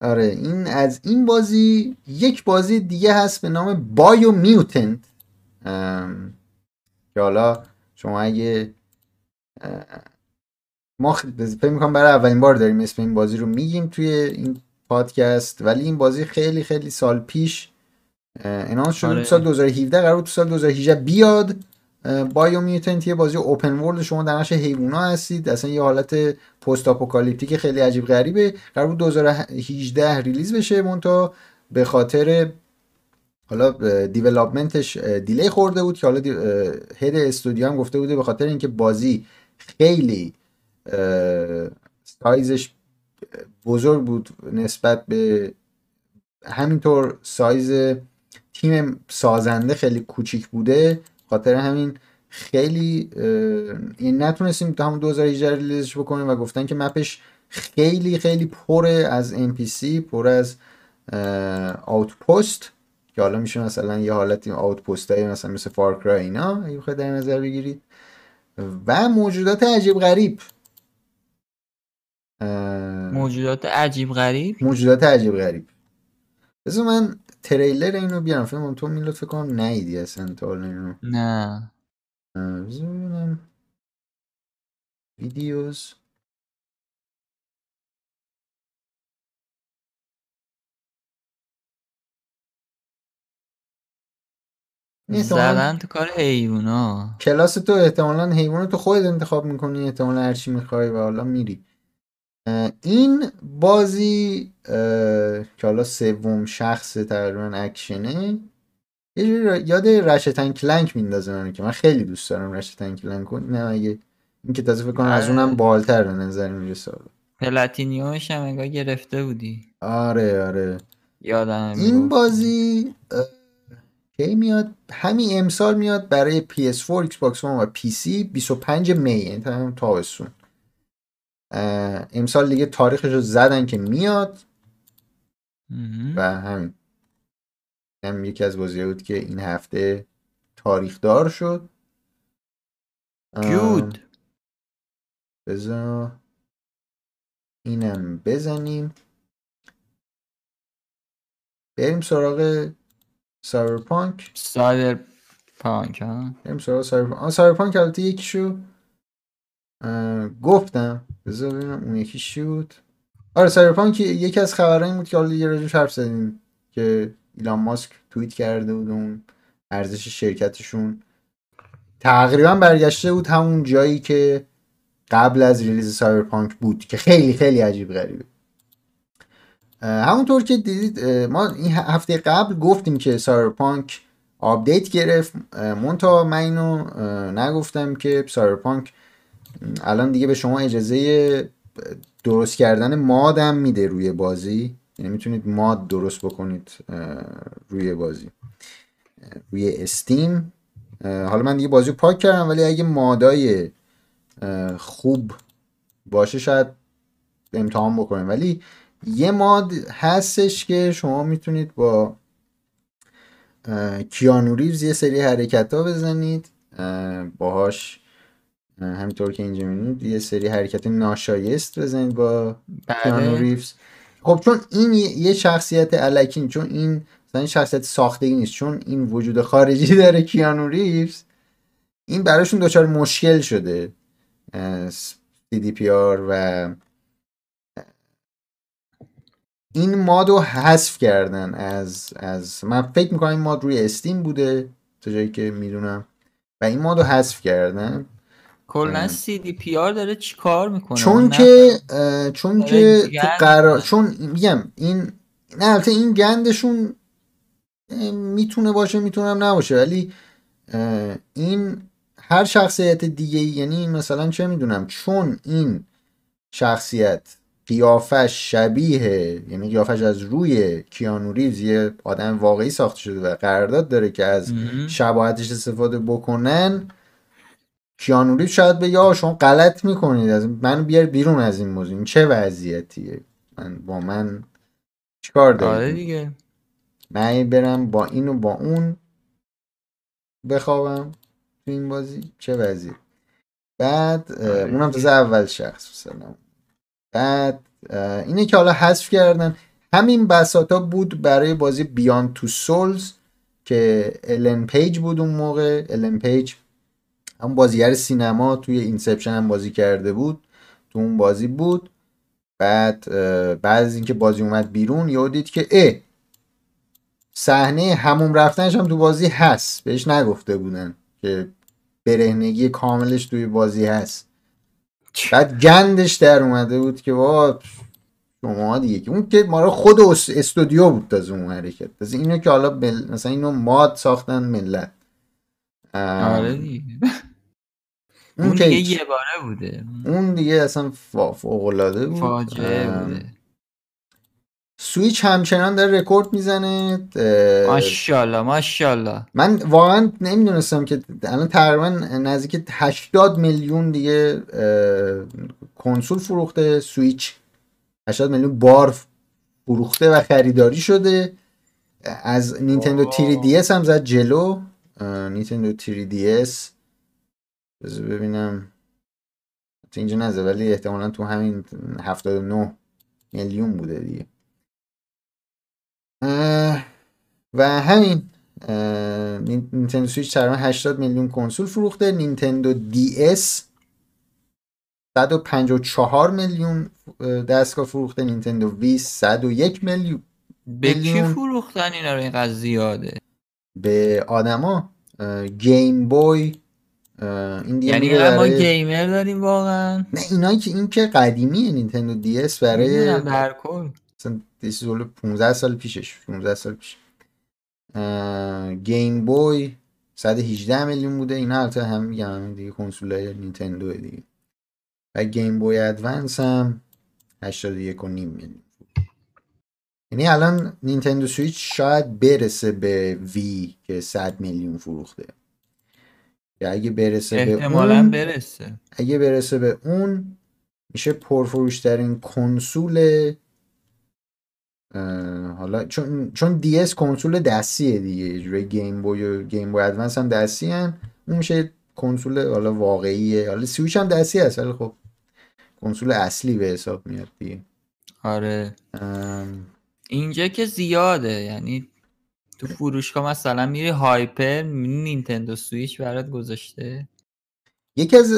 آره این از این بازی یک بازی دیگه هست به نام بایو میوتنت. ام، که حالا شما اگه اه، ما فکر می‌کنم برای اولین بار داریم اسم این بازی رو میگیم توی این پادکست ولی این بازی خیلی خیلی سال پیش announce شده آره. تو سال 2017 قرار بود تو سال 2018 بیاد. Biomutant یه بازی open world شما در نقش حیوونا هستید. اصلا یه حالت post-apocalyptic خیلی عجیب غریبه. قرار بود 2018 release بشه منتها. به خاطر حالا development ش delay خورده بود که حالا head studio هم گفته بوده به خاطر اینکه بازی خیلی سایزش بزرگ بود نسبت به همینطور سایز تیم سازنده خیلی کوچیک بوده. خاطر همین خیلی این نتونستیم تا همون 2018 ریلیزش بکنیم و گفتن که مپش خیلی خیلی پره از NPC پر از آوتپست که حالا میشه مثلا یه حالتی آوتپست های مثلا مثل فارکرای اینا اگه بخواید در نظر بگیرید. و موجودات عجیب غریب. موجودات عجیب غریب؟ موجودات عجیب غریب. بذار من تریلر اینو بیارم. کنم تو میلاد فکر کنم نیدی اصلا تا حالا اینو. نه. ببینم. ویدیوز. زدن تو کار حیوونا. کلاس تو احتمالا حیوان تو خودت انتخاب می‌کنی احتمالا هرچی می‌خوای و حالا میری. این بازی که حالا سوم شخص تقریبا اکشنه یه جوری یاد رشتن کلنک میندازه منو که من خیلی دوست دارم رشتن کلنک نه اگه این که تازه فکر کنم از. اونم بالتر به نظر می‌رسه. پلاتینیومش هم انگار گرفته بودی. آره آره. یادم این بازی کی میاد؟ همین امسال میاد برای PS4 Xbox و PC 25 می یعنی تمام تابستون. امسال دیگه تاریخش رو زدن که میاد. و همین هم یکی از بازی بود که این هفته تاریخ دار شد جود بذار اینم بزنیم. بریم سراغ Cyberpunk. Cyberpunk ها؟ بریم سراغ Cyberpunk. Cyberpunk البته یکیشو گفتم بذار ببینم اون یکی بود آره Cyberpunk یکی از خبرایی بود که حالا یه راجعش حرف زدیم که ایلان ماسک توییت کرده بود اون ارزش شرکتشون تقریبا برگشته بود همون جایی که قبل از release Cyberpunk بود که خیلی خیلی عجیب غریبه. همونطور که دیدید ما این هفته قبل گفتیم که Cyberpunk update گرفت. منتها من اینو نگفتم که Cyberpunk الان دیگه به شما اجازه درست کردن mod هم میده روی بازی. یعنی می‌تونید mod درست بکنید روی بازی. روی Steam. حالا من دیگه بازی پاک کردم ولی اگه مادای خوب باشه شاید امتحان بکنیم. ولی یه ماد هستش که شما می‌تونید با اه، کیانو ریوز یه سری حرکت ها بزنید. اه، باهاش اه، همینطور که اینجا می‌بینید یه سری حرکت ناشایست بزنید با کیانو بله ریوز خب چون این یه شخصیت الکی چون این مثلا این شخصیت ساختگی نیست چون این وجود خارجی <laughs> داره کیانو ریوز این براشون دچار مشکل شده. CDPR و این ماد رو حذف کردن از از من فکر می‌کنم این ماد روی استیم بوده تا جایی که می‌دونم. و این ماد رو حذف کردن. کلا. سی دی پی آر داره چی کار می‌کنه چون که چون که تو قرار. چون میگم این نه البته این گندشون می‌تونه باشه می‌تونم نباشه ولی این هر شخصیت دیگه یعنی مثلا چه می‌دونم چون این شخصیت قیافش شبیه یعنی قیافش از روی کیانو ریوز یه آدم واقعی ساخته شده و قرارداد داره که از شباهتش استفاده بکنن کیانو ریوز شاید بگه آقا شما غلط می‌کنید. از من بیار بیرون از این موضوع. این چه وضعیتیه؟ من با من چیکار دارید آره دیگه. من برم با این و با اون بخوابم تو این بازی. چه وضعیه بعد آره اونم. تازه اول شخص. مثلا بعد اینه که حالا حذف کردن. همین بساطا بود برای بازی بیان تو سولز که الن پیج بود اون موقع. الن پیج هم بازیگر سینما توی Inception هم بازی کرده بود تو اون بازی بود. بعد بعد از اینکه بازی اومد بیرون یهو دید که اه صحنه حموم رفتنش هم تو بازی هست. بهش نگفته بودن که برهنگی کاملش توی بازی هست. بعد گندش در اومده بود که وا شما دیگه که اون که ما رو خود اس- استودیو بود تازه اون حرکت. تازه اینو که حالا بل... مثلا اینو mod ساختن ملت. اون, اون دیگه. یه باره بوده. اون دیگه اصلا فوق العاده بود. فاجعه بوده. سویچ همچنان داره رکورد می‌زنه. ماشاءالله ماشاءالله. من واقعا نمی‌دونستم که الان تقریبا نزدیک 80 میلیون دیگه کنسول فروخته. سویچ 80 میلیون بار فروخته و خریداری شده. از نینتندو تیری دی اس هم زد جلو. نینتندو تیری دی اس. بذار ببینم. تو اینجا نزد ولی احتمالا تو همین 79 میلیون بوده دیگه. و همین Nintendo Switch تقریبا 80 میلیون کنسول فروخته. Nintendo DS 154 میلیون اه، دستگاه فروخته. Nintendo Wii 101 میلیون به کی. فروختن اینا رو؟ اینقدر زیاده. به آدما گیم بوی این یعنی اینقدر ما برای گیمر داریم واقعا. نه اینایی که این که قدیمیه نینتندو دی اس برای کل مثلا دیس جلو 15 سال پیشش 15 سال پیش. اه، گیم بوی 118 میلیون بوده. اینا البته هم میگم دیگه کنسولای نینتندو دیگه. و گیم بوی ادوانس هم 81 و نیم میلیون یعنی الان Nintendo Switch شاید برسه به Wii که 100 میلیون فروخته. اگه برسه به احتمالا اون برسه. اگه برسه به اون میشه پرفروشترین کنسول حالا چون چون DS console دستیه دیگه. جوری Game Boy و Game Boy Advance هم دستی هن. اون میشه کنسول حالا واقعیه. حالا سویچ هم دستی هست ولی خب کنسول اصلی به حساب میاد دیگه. آره. ام، اینجا که زیاده یعنی تو فروشگاه مثلا میری هایپر Nintendo Switch برات گذاشته؟ یکی از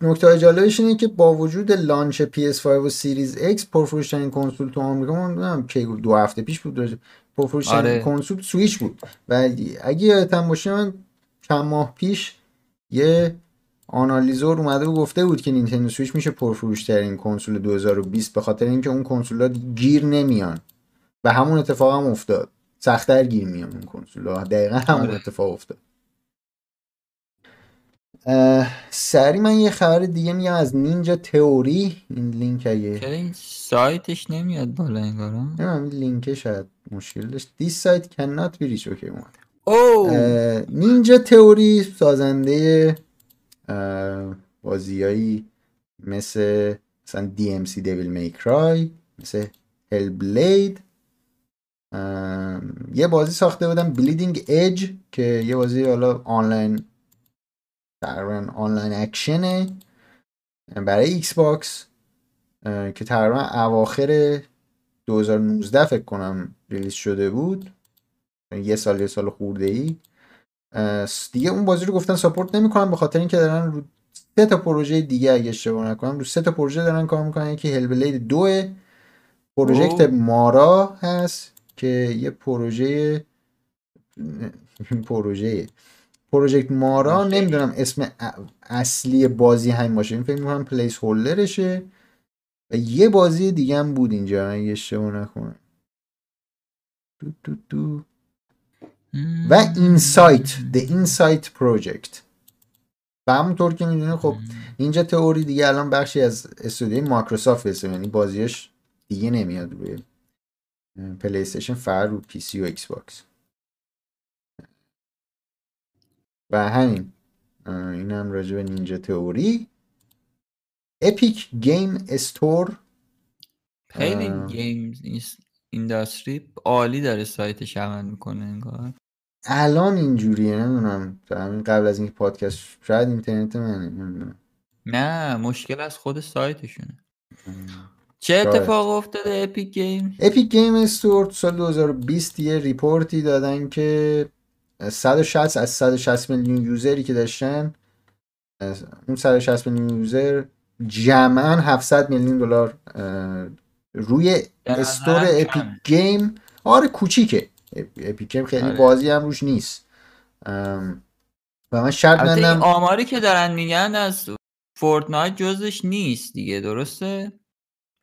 نکته جالبش اینه که با وجود launch PS5 و Series X پرفروشترین کنسول تو آمریکا من نمی‌دونم کی دو هفته پیش بود پرفروشترین آره. console Switch بود. و اگه یادتون باشه من چند ماه پیش یه آنالیزور اومده و گفته بود که Nintendo Switch میشه پرفروشترین کنسول 2020 به خاطر اینکه اون کنسول‌ها گیر نمیان. و همون اتفاق هم افتاد. سختتر گیر میان اون کنسول‌ها دقیقا همون آره. اتفاق افتاد. سری من یه خبر دیگه میگم از Ninja Theory. این لینک اگه چرا این سایتش نمیاد بالا انگار؟ نمی‌دونم این لینک شاید مشکل داشت. This site cannot be reached. Okay اومد. او Ninja Theory سازنده بازیایی مثل مثلا DMC Devil May Cry مثل Hellblade. اه، یه بازی ساخته بودن Bleeding Edge که یه بازی حالا آنلاین تقریبا آنلاین اکشنه. برای Xbox که تقریبا اواخر 2019 فکر کنم release شده بود. یه سال یه سال خورده ای دیگه اون بازی رو گفتن support نمی‌کنن به خاطر اینکه دارن رو سه تا پروژه دیگه اگه اشتباه نکنم رو سه تا پروژه دارن کار می‌کنن. یکی Hellblade دو Project Mara هست. که یه پروژه <laughs> پروژه Project Mara نمی‌دونم اسم اصلی بازی همین باشه. این فکر می‌کنم placeholder شه و یه بازی دیگه هم بود اینجا. اگه اشتباه نکنم. دو دو دو. و Insight The Insight Project. و همونطور که می‌دونه خب Ninja Theory دیگه الان بخشی از استودیوی مایکروسافت هست. یعنی بازیش دیگه نمیاد روی PlayStation فقط رو PC و Xbox و همین این هم راجع به Ninja Theory Epic Game Store خیلی GamesIndustry عالی داره سایتش عمل می‌کنه انگار. الان اینجوریه نمی‌دونم. همین قبل از این پادکست شاید اینترنت منه نمی‌دونم. نه مشکل از خود سایتشونه. چه اتفاق افتاده Epic Game Epic Game Store سال 2020 یه report ی دادن که 160 از 160 میلیون user ی که داشتن اون 160 میلیون user جمعا 700 میلیون دلار روی store Epic Game آره کوچیکه. Epic Game خیلی آره. بازی هم روش نیست. و من شرط می‌بندم آماری که دارن میگن از Fortnite جزش نیست دیگه درسته؟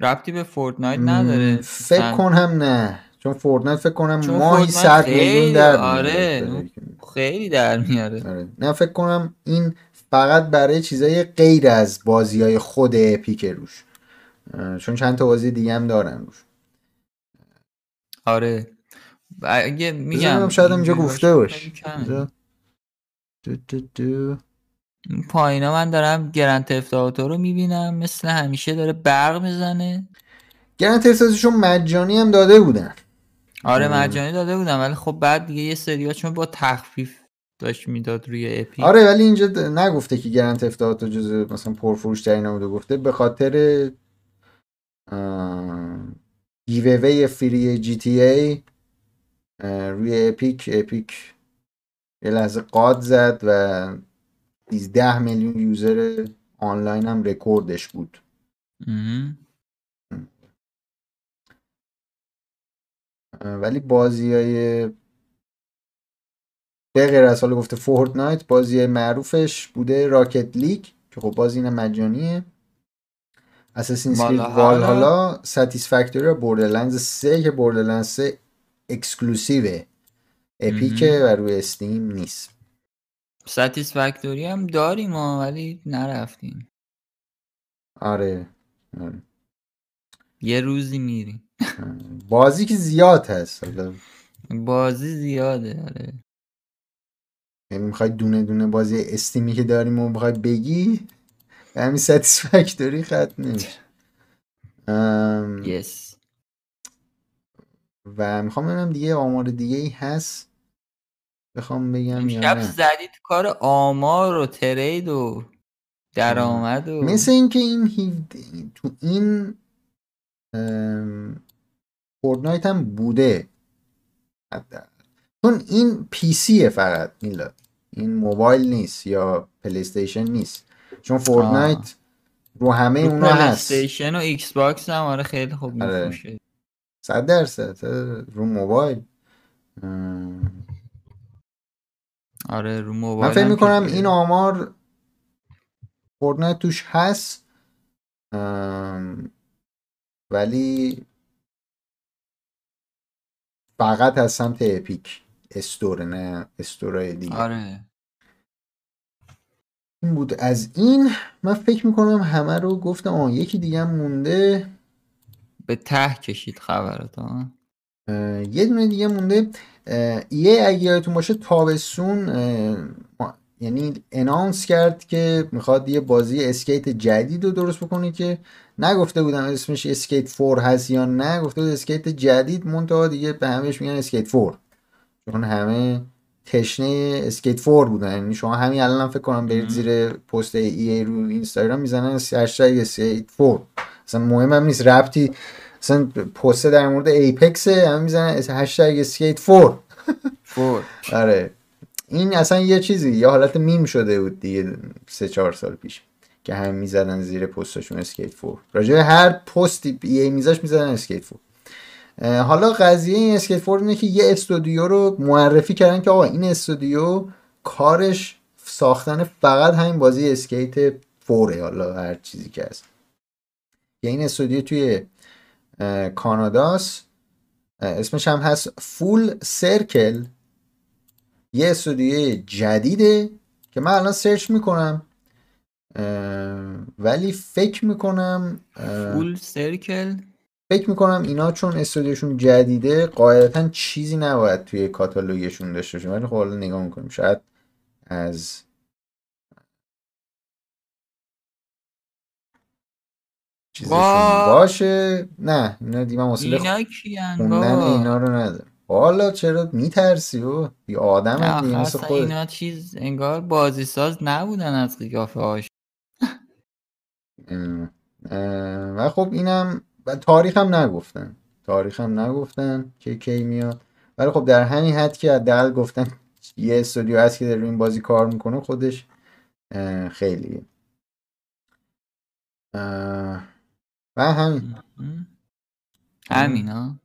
ربطی به Fortnite نداره. فکر کنم نه. چون Fortnite فکر کنم ماهی 100 میلیون در آره خیلی در میاره. آره. نه فکر کنم این فقط برای چیزای غیر از بازی های خود اپیک روش. چون چند تا بازی دیگه هم دارن روش. آره. اگه میگم شاید اینجا گفته باش دو دو دو. پایینا من دارم گرنت افتاوتو رو می‌بینم. مثل همیشه داره برق می‌زنه. گرنت افتاوتو مجانی هم داده بودن. آره مجانی داده بودن ولی خب بعد دیگه یه سری چون با تخفیف داشت می‌داد روی اپی آره ولی اینجا نگفته که Grand Theft Auto جز مثلا پرفروش ترین نبوده گفته. به خاطر giveaway free GTA روی Epic Epic یه لحظه قاط زد و 10 میلیون user آنلاین هم رکوردش بود. ولی بازی های به غیر از حالا گفته Fortnite بازی معروفش بوده Rocket League که خب بازی این مجانیه. Assassin's Valhalla Satisfactory Borderlands 3 که Borderlands 3 exclusive Epic ه و روی Steam نیست. Satisfactory هم داریم ولی نرفتیم. آره, آره. یه روزی میریم. بازی که زیاد هست. بازی زیاده آره. یعنی می‌خوای دونه دونه بازی استیمی که داریم و بخوای بگی همین ساتیسفکتوری ختم نمیشه. yes. و می‌خوام ببینم دیگه آمار دیگه ای هست؟ بخوام بگم یا نه. زدید کار آمار و ترید و درآمد و مثل اینکه این تو این Fortnite هم بوده. چون این PC ه فقط این این موبایل نیست یا پلی نیست. چون Fortnite رو همه رو اونا هست. پلی و Xbox هم آره خیلی خوب آره. میفروشه. صد درصد رو موبایل. آره رو موبایل من فکر می‌کنم این آمار فورتنایت توش هست ولی فقط از سمت اپیک استور نه استورای دیگه. آره. این بود از این. من فکر می‌کنم همه رو گفتم آن یکی دیگه مونده. به ته کشید خبرت ها یه دونه دیگه مونده. یه اگه یادتون باشه تابستون EA announce کرد که می‌خواد یه بازی Skate جدید رو درست بکنه که نگفته بودم اسمش Skate Four هست یا نه گفته بود Skate جدید منتها دیگه به همش میگن Skate Four چون همه تشنه Skate Four بودن. یعنی شما همین الان هم فکر کنم برید زیر پست EA رو اینستاگرام می‌زنن هشتگ Skate Four اصلا مهم هم نیست. ربطی مثلا پست در مورد Apex هم می‌زنن هشتگ Skate Four. Four. آره. این اصلا یه چیزی یه حالت میم شده بود دیگه سه چهار سال پیش که هم می‌زدن زیر پستشون Skate Four. راجع هر پستی یه میزاش می‌زدن Skate Four. حالا قضیه این Skate Four اینه که یه استودیو رو معرفی کردن که آقا این استودیو کارش ساختن فقط همین بازی Skate فوره حالا هر چیزی که هست. یه این استودیو توی کاناداست اسمش هم هست فول سرکل. یه استودیو جدیده که من الان سرچ می‌کنم. ولی فکر می‌کنم فول سرکل؟ فکر می‌کنم اینا چون استودیوشون جدیده قاعدتا چیزی نباید توی کاتالوگشون داشته باشه ولی خب حالا نگاه می‌کنیم. شاید از چیزشون باشه؟ نه اینا دیگه من اینا کیان خوندن اینا رو ندارم. حالا چرا میترسی و یه آدم مثل خود اینا چیز انگار بازی ساز نبودن از قیافه هاش. و خب اینم تاریخ هم نگفتن. تاریخ هم نگفتن که کی میاد. ولی خب در همین حد که حداقل گفتن یه استودیو هست که در این بازی کار می‌کنه خودش خیلیه. و همین همین ها؟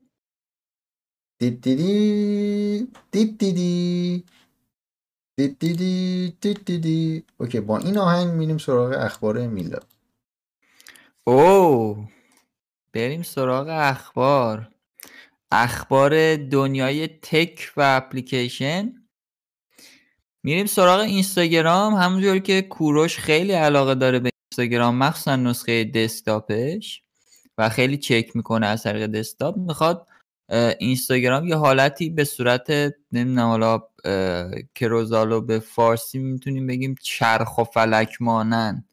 دید دیدی دید دیدی دید دیدی دید دیدی. اوکی با این آهنگ میریم سراغ اخبار میلاد. او بریم سراغ اخبار. اخبار دنیای تک و اپلیکیشن. میریم سراغ اینستاگرام همونجور که کوروش خیلی علاقه داره به اینستاگرام مخصوصا نسخه دسکتاپش و خیلی چک می‌کنه از طریق دسکتاپ می‌خواد اینستاگرام یه حالتی به صورت نمی‌دونم حالا کروزالو به فارسی می‌تونیم بگیم چرخ و فلک مانند.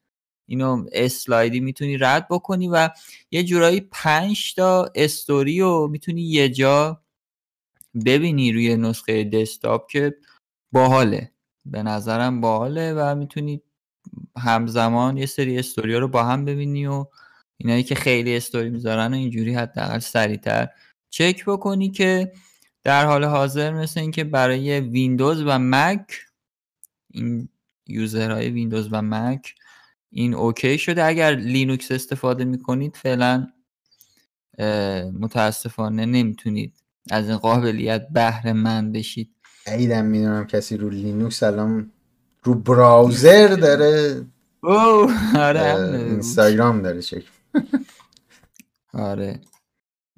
اینو اسلایدی می‌تونی رد بکنی و یه جورایی پنج تا استوری رو می‌تونی یه جا ببینی روی نسخه دسکتاپ که باحاله. به نظرم باحاله و می‌تونی همزمان یه سری استوری رو با هم ببینی و اینایی که خیلی استوری می‌ذارن و اینجوری حداقل سریعتر چک بکنی که در حال حاضر مثل اینکه برای ویندوز و مک این user های Windows و Mac این اوکی شده. اگر لینوکس استفاده می‌کنید فعلا متاسفانه نمی‌تونید از این قابلیت بهره مند بشید. بعیدم می‌دونم کسی رو لینوکس الان رو browser داره. آره اینستاگرام داره چک آره.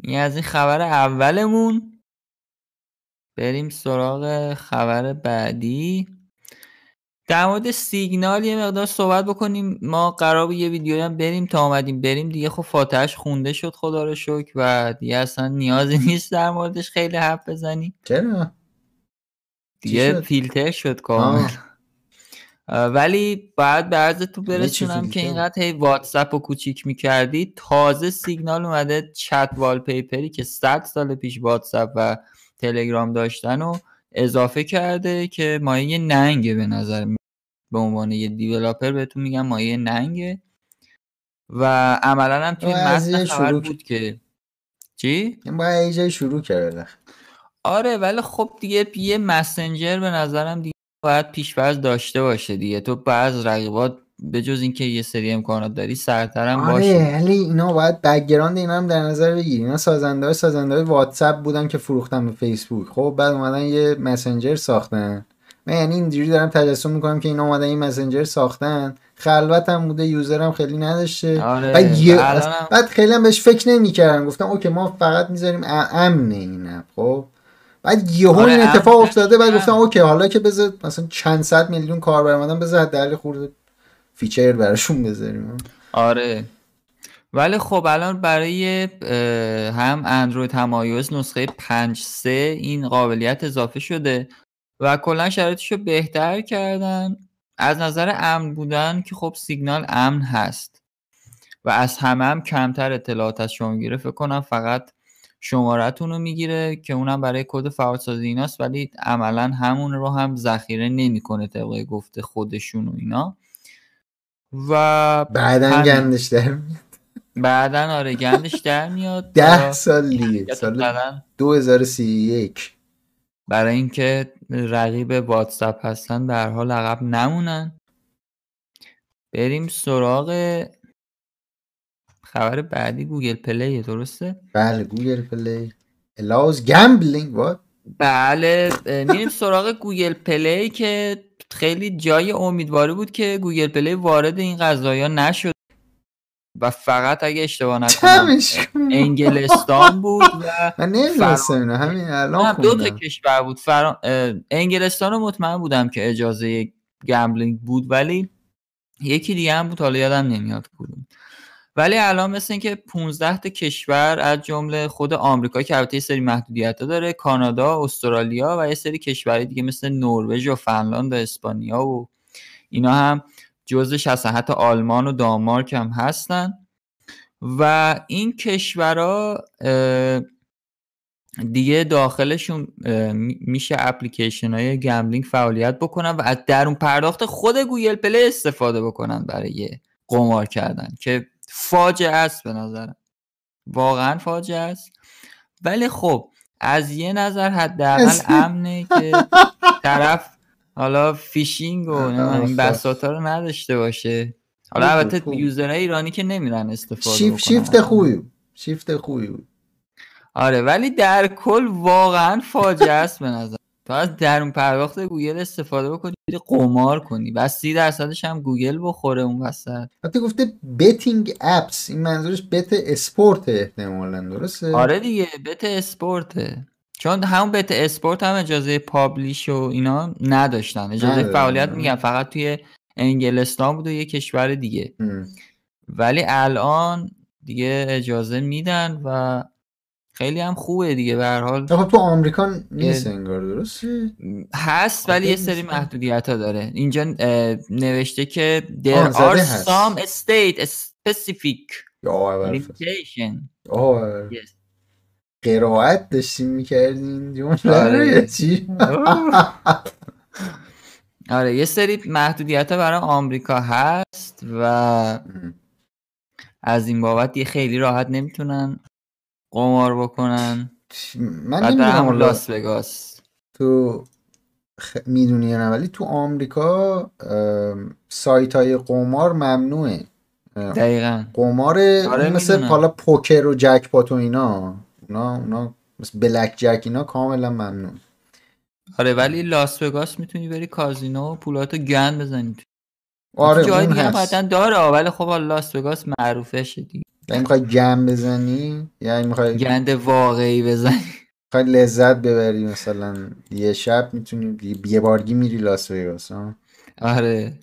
این از این خبر اولمون. بریم سراغ خبر بعدی. در مورد سیگنال یه مقدار صحبت بکنیم. ما قرار یه ویدیو هم بریم تا آمدیم بریم دیگه. خب فاتحش خونده شد خدا رو شکر. و دیگه اصلا نیازی <laughs> نیست در موردش خیلی حرف بزنیم. چرا؟ دیگه فیلتر شد کامل ولی بعد به عرض تو برسونم که اینقدر هی واتساپ رو کوچیک می‌کردی تازه سیگنال اومده چت وال پیپری که 100 سال پیش واتساپ و تلگرام داشتن و اضافه کرده که مایه ننگه به نظر به عنوان یه developer بهتون میگم مایه ننگه. و عملا هم توی متن خبر بود که چی؟ باید یه شروع کرده. آره ولی خب دیگه یه مسنجر به نظرم دیگه باید features داشته باشه دیگه. تو بعض رقیبات به جز اینکه یه سری امکانات داری سرترم آره باشه. ولی اینا باید background اینا هم در نظر بگیری. اینا سازنده های سازنده های واتساپ بودن که فروختن به فیسبوک. خب بعد اومدن یه مسنجر ساختن. من یعنی اینجوری دارم تجسم می‌کنم که اینا اومدن این مسنجر ساختن. خلوت هم بوده user هم خیلی نداشته. آره بعد. بعد خیلی هم بهش فکر نمی‌کردن گفتم okay ما فقط می‌ذاریم امنه این خب؟ بعد یهو آره این اتفاق افتاده بعد گفتم okay حالا که بذار مثلا چند صد میلیون کاربر اومدن بذار حداقل خورده feature براشون بذاریم. آره. ولی خب الان برای هم اندروید iOS نسخه 5.3 این قابلیت اضافه شده و کلا شرایطش رو بهتر کردن. از نظر امن بودن که خب سیگنال امن هست و از همه هم کمتر اطلاعات از شما می‌گیره فکر کنم فقط شمارتون رو می‌گیره که اونم برای کد فعالسازی ایناست ولی عملا همون رو هم ذخیره نمی‌کنه طبق گفته خودشون و اینا. و بعدا گندش در بعدا آره گندش در میاد. <laughs> ده سال دیگه سال زدن 2031 برای اینکه رقیب واتساپ هستن هر حال عقب نمونن. بریم سراغ خبر بعدی گوگل پلی درسته؟ بله گوگل پلی. Allows gambling what بله <laughs> میریم سراغ گوگل پلی که خیلی جای امیدواری بود که گوگل پلی وارد این قضايا نشد. و فقط اگه اشتباه نکنم. انگلستان <laughs> بود و من نمی‌دونستم همین الان دو تا کشور بود فرا... اه، انگلستان رو مطمئن بودم که اجازه گمبلینگ بود ولی یکی دیگه هم بود حالا یادم نمیاد کدوم. ولی الان مثل اینکه 15 تا کشور از جمله خود آمریکا که البته یه سری محدودیت داره کانادا استرالیا و یه سری کشورهای دیگه مثل نروژ و فنلاند و اسپانیا و اینا هم هستن حتی آلمان و دانمارک هم هستن. و این کشورها دیگه داخلشون میشه اپلیکیشن های gambling فعالیت بکنن و از درون پرداخت خود گوگل پلی استفاده بکنن برای قمار کردن که فاجعه است به نظرم. واقعا فاجعه است. ولی خب از یه نظر حداقل امنه که طرف حالا فیشینگ و این آفر. بساطا رو نداشته باشه. حالا البته. یوزرهای ایرانی که نمیرن استفاده شیف بکنن. شیفت خوبی شیفت خوبی بود. آره ولی در کل واقعا فاجعه است به نظر تو از درون پرداخت گوگل استفاده بکنی بری قمار کنی. و سی درصدش هم گوگل بخوره اون وسط. حتی گفته بتینگ اپس این منظورش بت اسپورت احتمالا درسته؟ آره دیگه بت اسپورته چون همون بت اسپورت هم اجازه پابلیش و اینا نداشتن. اجازه ندارن. فعالیت میگن. فقط توی انگلستان بود و یه کشور دیگه. هم. ولی الان دیگه اجازه میدن و خیلی هم خوبه دیگه به هر حال. خب تو آمریکا نیست انگار درسته هست ولی یه سری. محدودیت ها داره. اینجا نوشته که there are هست. some state specific limitation. Yes. قرائت داشتیم می‌کردین جمله آره. چی؟ <laughs> آره یه سری محدودیت ها برای آمریکا هست و از این بابت یه خیلی راحت نمی‌تونن قمار بکنن. من نمی‌دونم هم لاس وگاس. تو خ... می‌دونی نه ولی تو آمریکا سایت های قمار ممنوعه. دقیقا. قمار آره، مثل. حالا پوکر و جک پات و اینا. اونا اونا مثل بلک جک اینا کاملا ممنوع. آره ولی لاس وگاس می‌تونی بری کازینو و پولاتو گند بزنی آره جای دیگه هم داره ولی خب لاس وگاس معروفشه دیگه. یعنی می‌خوای گم بزنی؟ یعنی می‌خوای گند واقعی بزنی. می‌خوای لذت ببری مثلا یه شب می‌تونی یه بارگی میری لاس وگاس آره.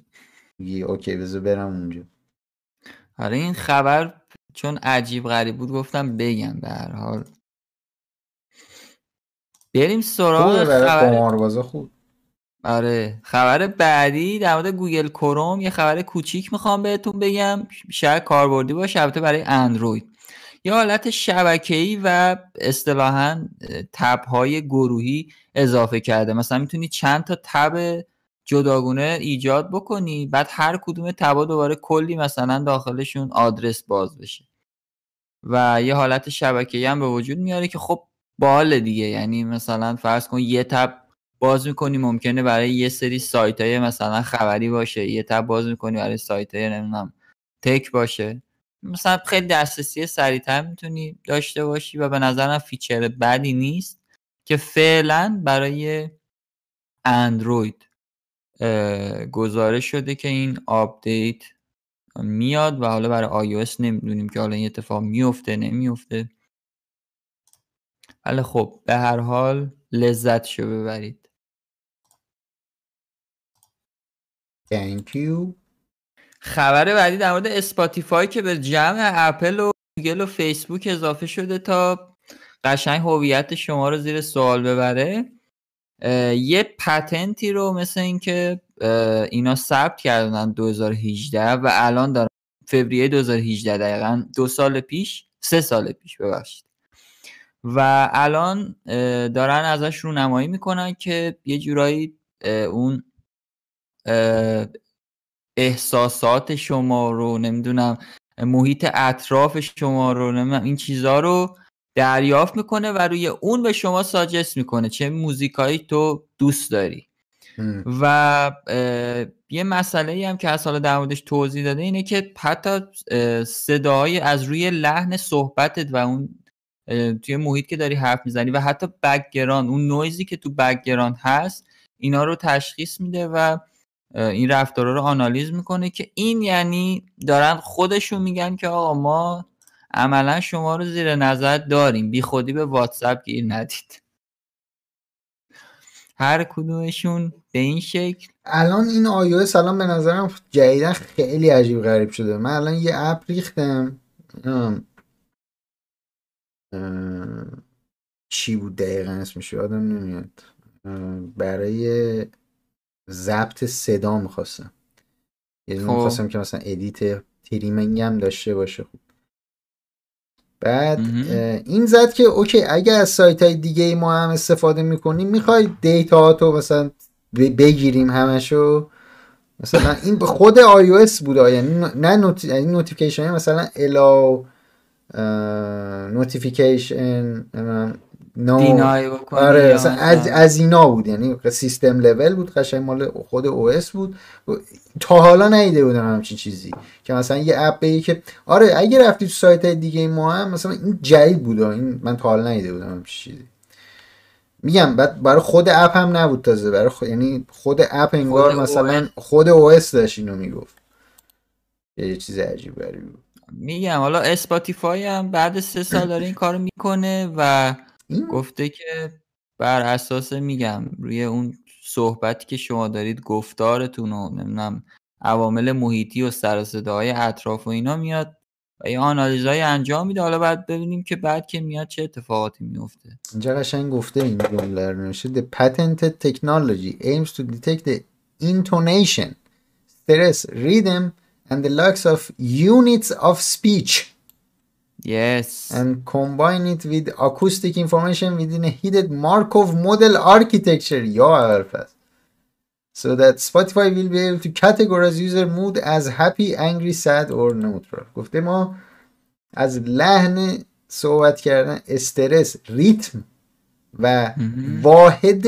میگی okay بذار برم اونجا. آره این خبر چون عجیب غریب بود گفتم بگم به هر حال. بریم سراغ خبر قماربازا خوب. آره. خبر بعدی در مورد گوگل کروم یه خبر کوچیک می‌خوام بهتون بگم. شاید کاربردی باشه البته برای اندروید. یه حالت شبکه‌ای و اصطلاحا tab های گروهی اضافه کرده. مثلا می‌تونی چند تا tab جداگونه ایجاد بکنی بعد هر کدوم tab ا دوباره کلی مثلا داخلشون آدرس باز بشه. و یه حالت شبکه‌ای هم به وجود میاره که خب باحال دیگه. یعنی مثلا فرض کن یه tab باز می‌کنی ممکنه برای یه سری سایت های مثلا خبری باشه یه tab باز می‌کنی برای سایت های نمی‌دونم tech باشه. مثلا خیلی دسترسی سریعتر می‌تونی داشته باشی و به نظرم feature بدی نیست که فعلا برای اندروید گزارش شده که این آپدیت میاد و حالا برای iOS نمی‌دونیم که حالا این اتفاق میفته نمیفته ولی خب به هر حال لذتشو ببرید. Thank you. خبر بعدی در مورد اسپاتیفای که به جمع اپل و گوگل و فیسبوک اضافه شده تا قشنگ هویت شما رو زیر سوال ببره یه پتنتی رو مثل اینکه اینا ثبت کردن 2018 و الان دارن فوریه 2018 دقیقا دو سال پیش سه سال پیش ببخشید. و الان دارن ازش رونمایی می‌کنن که یه جورایی اون احساسات شما رو نمی‌دونم محیط اطراف شما رو نمی‌دونم این چیزها رو دریافت می‌کنه و روی اون به شما suggest می‌کنه چه موزیکایی تو دوست داری. و یه مسئله ای هم که از حالا در موردش توضیح داده اینه که حتی اه، صداهای از روی لحن صحبتت و اون توی محیط که داری حرف می‌زنی و حتی background اون نویزی که تو background هست اینا رو تشخیص میده و این رفتارا رو آنالیز می‌کنه که این یعنی دارن خودشون میگن که آقا ما عملا شما رو زیر نظر داریم. بی خودی به واتساپ گیر ندید. هر کدومشون به این شکل. الان این iOS الان به نظرم جدیدا خیلی عجیب غریب شده. من الان یه اپ ریختم. چی بود دقیقا اسمش؟ یادم نمیاد. برای ضبط صدا می‌خواستم یه دونه خب. می‌خواستم که مثلا edit trimming هم داشته باشه خوب بعد این زد که okay اگه از سایت های دیگه ای ما هم استفاده می‌کنیم می‌خوای data تو مثلا بگیریم همشو مثلا این به خود iOS بود آه. یعنی نه not... یعنی notification مثلا allow notification no deny بکنی آره مثلا از, از اینا بود یعنی system level بود قشنگ مال خود OS بود. تا حالا ندیده بودم همچین چیزی. که مثلا یه app بگی که آره اگه رفتی تو سایت های دیگه ما هم مثلا این جدید بود این من تا حالا ندیده بودم همچین چیزی. میگم بعد برای خود app هم نبود تازه. برای خود یعنی خود app انگار خود مثلا خود OS داشت اینو می‌گفت. یه چیز عجیب غریبی بود. میگم حالا اسپاتیفای هم بعد سه سال داره این کارو می‌کنه و گفته که بر اساس میگم روی اون صحبتی که شما دارید گفتارتون و نمی‌دونم عوامل محیطی و سر صداهای اطراف و اینا میاد و یه آنالیزهای انجام میده. حالا بعد ببینیم که بعد که میاد چه اتفاقاتی میفته اینجا قشنگ گفته این جمله رو نوشته. The patented technology aims to detect the intonation, stress, rhythm and the likes of units of speech. Yes and combine it with acoustic information within a hidden Markov model architecture یا اول so that Spotify will be able to categorize user mood as happy, angry, sad or neutral گفته ما از لحن صحبت کردن استرس ریتم و. واحد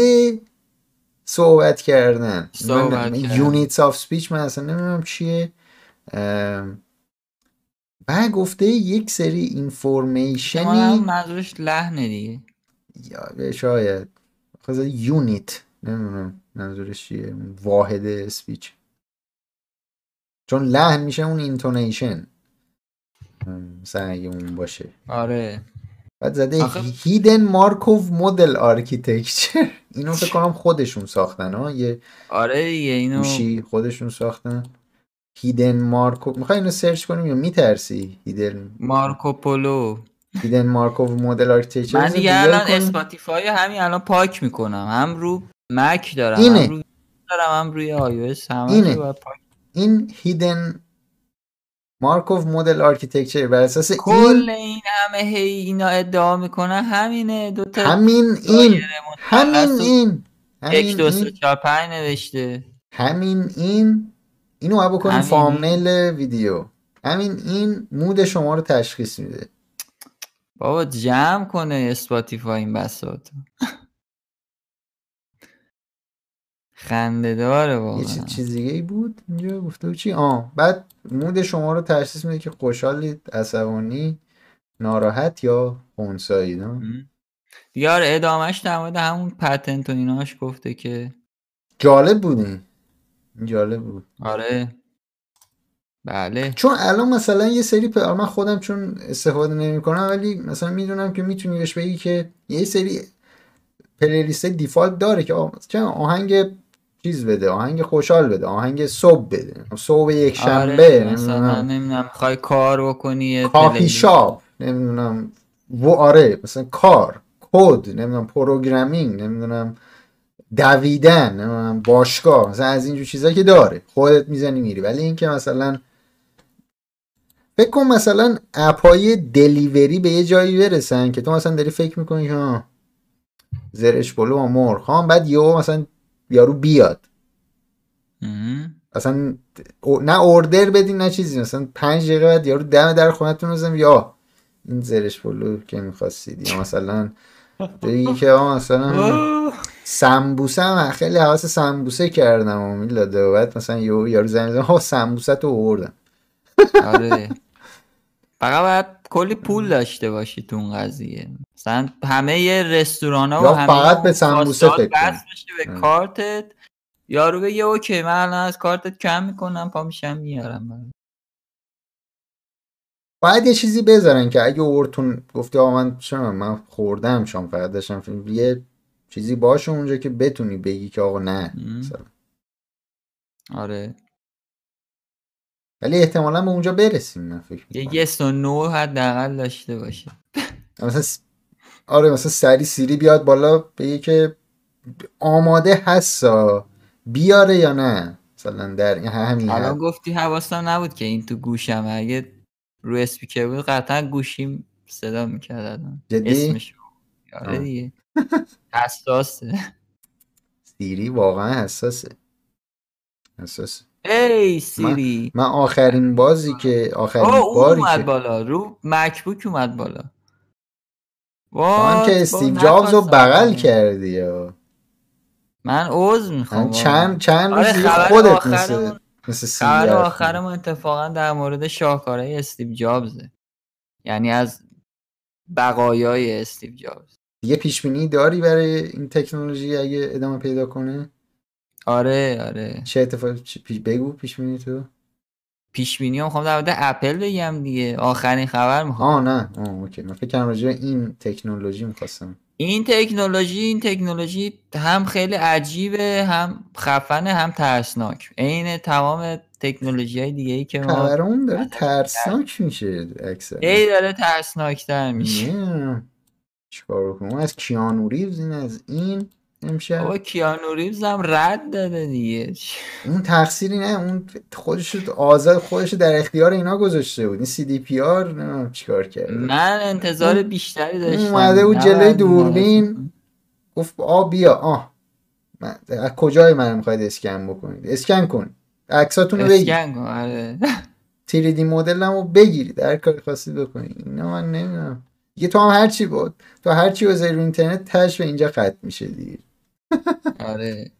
صحبت کردن صحبت کردن. units of speech من اصلا نمی‌دونم چیه ام، و گفته یک سری information ی منظورش لحنه دیگه. یا شاید خواست unit نمی‌دونم منظورش چیه واحد speech چون لحن میشه اون intonation. مثلا اگه اون باشه. آره. بعد زده Hidden Markov Model Architecture. اینو فکر کنم خودشون ساختن ها؟ یه آره دیگه اینو خودشون ساختن. Hidden Markov می‌خوای اینو سرچ کنیم یا میترسی Hidden مارکوپولو Hidden Markov Model Architecture من دیگه الان Spotify همین الان پاک می‌کنم. هم رو Mac دارم اینه. هم روی دارم هم روی iOS همه اینه. رو پاک این هیدن مارکوف مدل آرکیتکچر بر اساس این کل این همه هی اینا ادعا می‌کنن همینه. دوتا همین این. همین این. یک همین دو سه این. چهار پنج نوشته. همین این. اینو باید بکنیم همین. فامنیل ویدیو. همین این مود شما رو تشخیص میده. بابا جمع کنه اسپاتیفای این بساط. خنده داره یه واقعا چیز, چیز دیگه ای بود؟ اینجا گفته بود چی؟ آه بعد مود شما رو تشخیص میده که خوشحالید عصبانی ناراحت یا خونسایی نه؟ م. دیگه آره ادامهش در مورد همون پتنت و ایناش گفته که جالب بود این این جالب بود. آره. بله. چون الان مثلا یه سری پ... من خودم چون استفاده نمی‌کنم ولی مثلا می‌دونم که می‌تونی بهش بگی که یه سری playlist default داره که آه، چه آهنگ چیز بده آهنگ خوشحال بده آهنگ صبح بده. صبح یک شنبه آره مثلا نمی‌دونم. می‌خوای کار بکنی کافی. شاپ نمی‌دونم. و آره مثلا کار کد نمی‌دونم programming نمی‌دونم. دویدن باشگاه مثلا از اینجور چیزا که داره. خودت می‌زنی میری. ولی اینکه مثلا فکر کن مثلا اپای delivery به یه جایی برسن که تو مثلا داری فکر می‌کنی که زرش پلو و مرغ. خام بعد یهو مثلا یارو بیاد. اصلا نه اوردر بدین نه چیزی. مثلا پنج دقیقه بعد یارو دم در خونتون بزنم یا این زرش پلو که می‌خواستید یا <laughs> مثلا بگی که مثلا سمبوسه هم خیلی حواس سمبوسه کردم و میلاده و بعد مثلا یارو یارو زنگ زن ها سمبوسه تو آوردم. آره. فقط باید کلی پول داشته باشی تو اون قضیه. مثلا همه رستوران ها و همه فقط به سمبوسه فکر به. کارتت. یارو بگه اوکی من الان از کارتت کم می‌کنم پا میشم میارم. باید یه چیزی بذارن که اگه اورتون گفتی آقا من من خوردم شام فقط داشتم یه چیزی باشه اونجا که بتونی بگی که آقا نه. مثلا. آره ولی احتمالا به اونجا برسیم من فکر یه. یس و نو حداقل داشته باشه مثلا س- آره مثلا سری سیری بیاد بالا بگه که آماده هستا بیاره یا نه مثلا در این همین الان گفتی حواسم نبود که این تو گوشم اگه رو اسپیکر بود قطعا گوشیم صدا می‌کرد جدی؟ اسمش آره. دیگه حساسه. سیری واقعا حساسه. حساسه. ای سیری. من آخرین بازی که آخرین باری اومد که بالا. رو مکبوک اومد بالا. وات؟ که استیو جابز رو بغل. کردی یا؟ من عوض می‌خوام چند چند آره روز خبر خودت آخرمون- مثل مثل خبر حرف آخرمون اتفاقا در مورد شاهکارهای استیو جابزه. یعنی از بقایای استیو جابز. دیگه پیش بینی داری برای این تکنولوژی اگه ادامه پیدا کنه؟ آره آره. چه پیش بگو پیش بینی تو. پیش بینی می‌خوام در مورد اپل بگم دیگه. آخرین خبر می‌خوام. آه نه. آه okay. من فکر کنم راجع این تکنولوژی می‌خواستم. این تکنولوژی این تکنولوژی هم خیلی عجیبه هم خفنه هم ترسناک. عین تمام تکنولوژی های دیگه ای که ما خبرمون داره ترسناک میشه اکثر ای داره ترسناکتر میشه. نمی‌دونم چیکار بکنم از کیانو ریوز این از این امشب. بابا کیانو ریوز هم رد داده دیگه. اون تقصیری نه اون خودش آزاد خودش در اختیار اینا گذاشته بود. این CDPR چیکار کرده. من انتظار اون- بیشتری داشتم. اومده بود جلوی دوربین. گفت آ بیا آه من- از کجای من می‌خواید اسکن بکنید؟ اسکن کن. عکساتون رو. بگیر. اسکن کن آره. <laughs> 3D مدل رو بگیرید هر کاری خواستید بکنید. اینا من نمی‌دونم. دیگه تو هم هرچی بود. تو هرچی بذاری رو اینترنت تش به اینجا ختم میشه دیگه. آره؟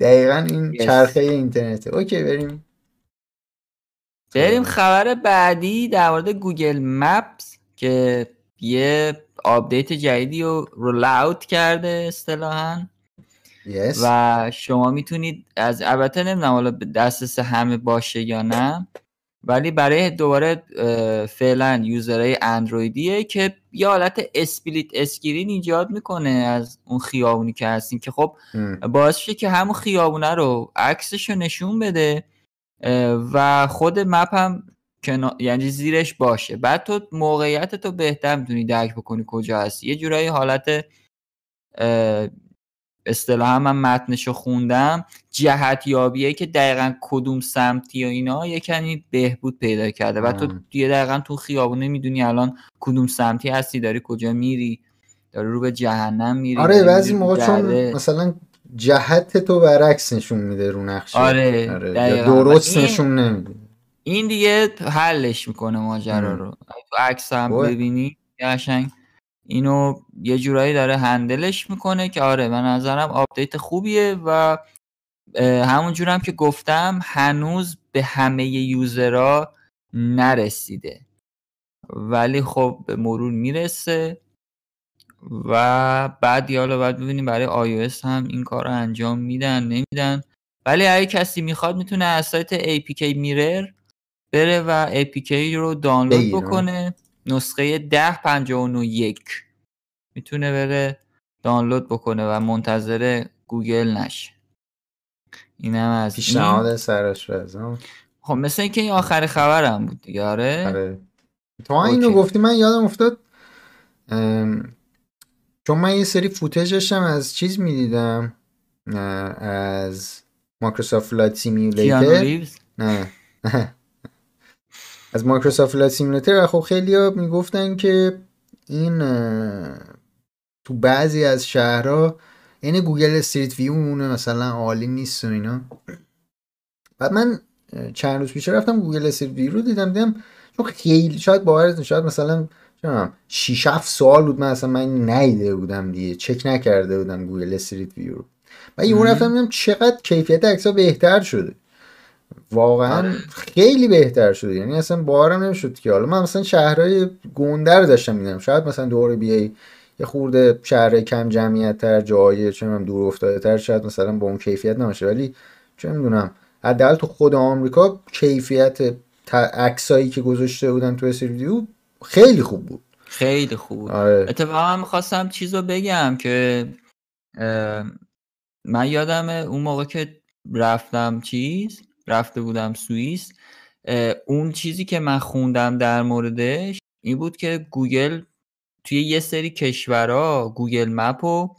دقیقا این Yes. چرخه اینترنته. okay بریم. بریم خب. خبر بعدی در مورد Google Maps که یه update جدیدی رو roll out کرده اصطلاحا. yes و شما می‌تونید از البته نمی‌دونم حالا دسترس همه باشه یا نه. ولی برای دوباره فعلا user های Android یه که یه حالت split screen ایجاد می‌کنه از اون خیابونی که هستیم که خب. باعث میشه که همون خیابونه رو عکسش رو نشون بده و خود map هم کنا... یعنی زیرش باشه بعد تو موقعیت تو بهتر می‌تونی درک بکنی کجا هستی یه جورایی حالت اصطلاحا من متنش رو خوندم جهت یابیه که دقیقا کدوم سمتی و اینا یه کمی بهبود پیدا کرده و تو. دیگه دقیقا تو خیابونه می‌دونی الان کدوم سمتی هستی داری کجا میری داری رو به جهنم میری آره بعضی موقع چون. مثلا جهت تو برعکس نشون میده رو نقشه آره، دقیقاً. درست نشون نمیده این دیگه حلش می‌کنه ماجرا. رو تو عکس هم. ببینی قشنگ اینو یه جورایی داره handle ش می‌کنه که آره من نظرم update خوبیه و همون جورم که گفتم هنوز به همه یوزرها نرسیده. ولی خب به مرور می‌رسه و بعد حالا باید ببینیم برای iOS هم این کار رو انجام میدن نمیدن. ولی اگه کسی می‌خواد می‌تونه از سایت APK میرر بره و APK رو دانلود. بکنه. نسخه 10.59.1 می‌تونه بره دانلود بکنه و منتظر گوگل نشه. اینم از این. پیشنهاد سرش ها خب مثل اینکه این آخر خبرم بود دیگه آره. آره. تو اینو. گفتی من یادم افتاد ام، چون من یه سری footage داشتم از چیز می‌دیدم از Microsoft Flight Simulator نه. <laughs> از Microsoft Flight Simulator و خب خیلی ها می‌گفتن که این تو بعضی از شهرها این Google Street View مونه مثلا عالی نیست و اینا. بعد من چند روز پیش رفتم Google Street View رو دیدم دیدم چون خیلی شاید باورت شاید مثلا 6 7 سال بود. من اصلا من ندیده بودم دیگه چک نکرده بودم Google Street View رو. و یه رفتم دیدم چقدر کیفیت عکس‌ها بهتر شده. واقعا آره. خیلی بهتر شده. یعنی اصلا باورم نمی‌شد که حالا من مثلا شهرهای گنده رو داشتم می‌دیدم شاید مثلا دور بیای یه خورده شهر کم جمعیت تر جایی چه من دور افتاده تر شاید مثلا با اون کیفیت نباشه. ولی چه می‌دونم حداقل تو خود آمریکا کیفیت عکسایی که گذاشته بودن تو ویدیو خیلی خوب بود. خیلی خوب بود. آره. اتفاقا می‌خواستم چیز رو بگم که من یادم اون موقع که رفتم چیز رفته بودم سوئیس اون چیزی که من خوندم در موردش این بود که گوگل توی یه سری کشورها Google Map و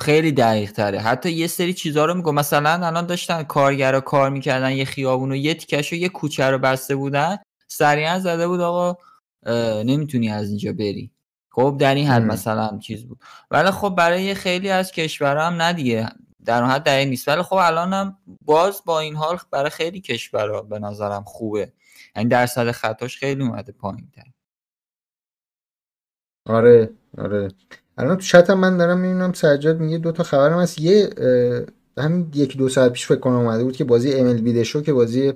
خیلی دقیق تره. حتی یه سری چیزها رو میگم مثلا الان داشتن کارگرا کار می‌کردن یه خیابون و یه تیکش و یه کوچه رو بسته بودن. سریعا زده بود آقا نمی‌تونی از اینجا بری. خب در این حد مثلا چیز بود. ولی خب برای خیلی از کشورها هم ندیگه در حد دقیق نیست. ولی خب الانم باز با این حال برای خیلی کشورها به نظرم خوبه. یعنی درصد خطاش خیلی اومده پایین تر. آره آره. الان تو چتم من دارم می‌بینم سجاد میگه دو تا خبرم هست. یه همین یک دو ساعت پیش فکر کنم اومده بود که بازی امل بی شو که بازی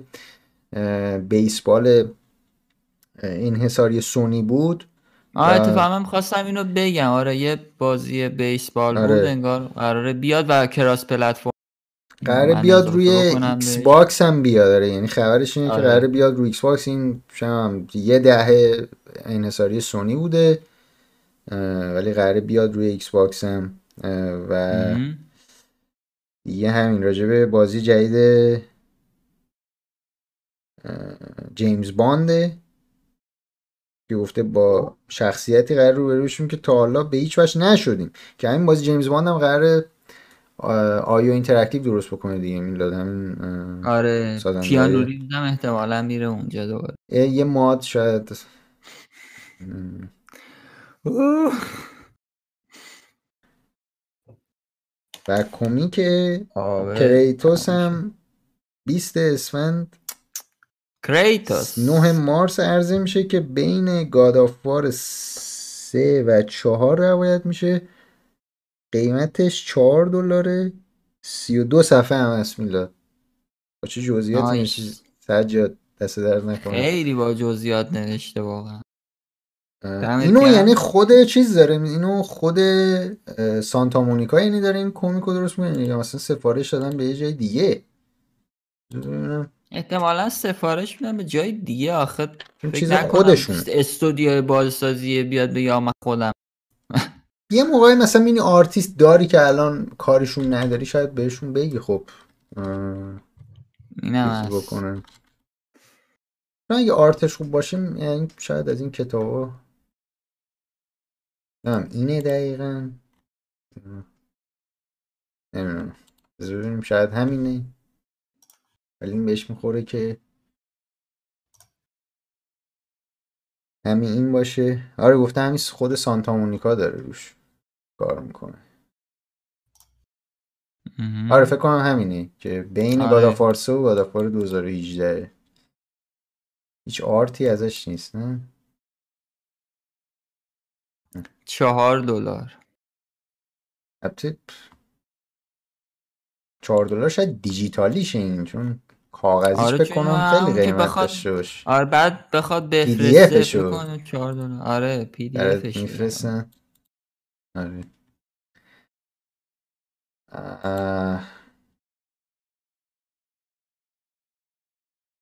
بیسبال این حساری سونی بود. آره اتفاقا من خواستم اینو بگم. آره یه بازی بیسبال آره. بود انگار قراره بیاد و کراس پلتفرم قراره بیاد روی Xbox هم بیاد. داره یعنی خبرش اینه آره. که قراره بیاد روی Xbox. این شما یه دهه انحصاری سونی بوده ولی قراره بیاد روی Xbox هم و یه همین راجبه بازی جدید جیمز بانده. که گفته با شخصیتی قرار روبرو شیم که تا حالا به هیچ وجه نشدیم. که همین بازی جیمز باند هم قرار IO Interactive درست بکنه دیگه. میلاد همین آره کیانو ریوز هم احتمالا میره اونجا دوباره. یه mod شاید. و کمیک کریتوس هم 20 اسفند کریتوس 9 مارس عرضه میشه که بین God of War 3 و 4 روایت میشه. قیمتش 4 دلاره. 32 صفحه هم هست میلاد. با چه جزئیاتی سجاد دست در نکنه. خیلی با جزئیات نوشته واقعا. اینو یعنی خود چیز داره؟ اینو خود سانتا مونیکا یعنی داره این کمیکو درست می‌کنه؟ یا مثلا سفارش دادن به یه جای دیگه؟ احتمالا سفارش میدن به جای دیگه. آخه چیز خودشون. استودیو بازسازی بیاد به یا خودم. <laughs> یه موقعی مثلا مینی آرتیست داری که الان کارشون نداری شاید بهشون بگی خب. اینم بکنن. اگه آرتش خوب باشه یعنی شاید از این کتابا. نم اینه دقیقا. نمی‌دونم. ببینیم شاید همینه. ولی این بهش می‌خوره که همین این باشه. آره گفته همین خود سانتا مونیکا داره روش کار می‌کنه. آره فکر کنم همینه که بین آره. گادافارسه و گادافار 2018 هیچ آرتی ازش نیست نه؟ چهار دلار. البته چهار دلار شاید دیجیتالیشه این چون کاغذیش آره بکنم خیلی قیمت بخواد... آره بعد بخواد بفرسته بکنه 4 دلار آره پی دی افش میفرستن آره.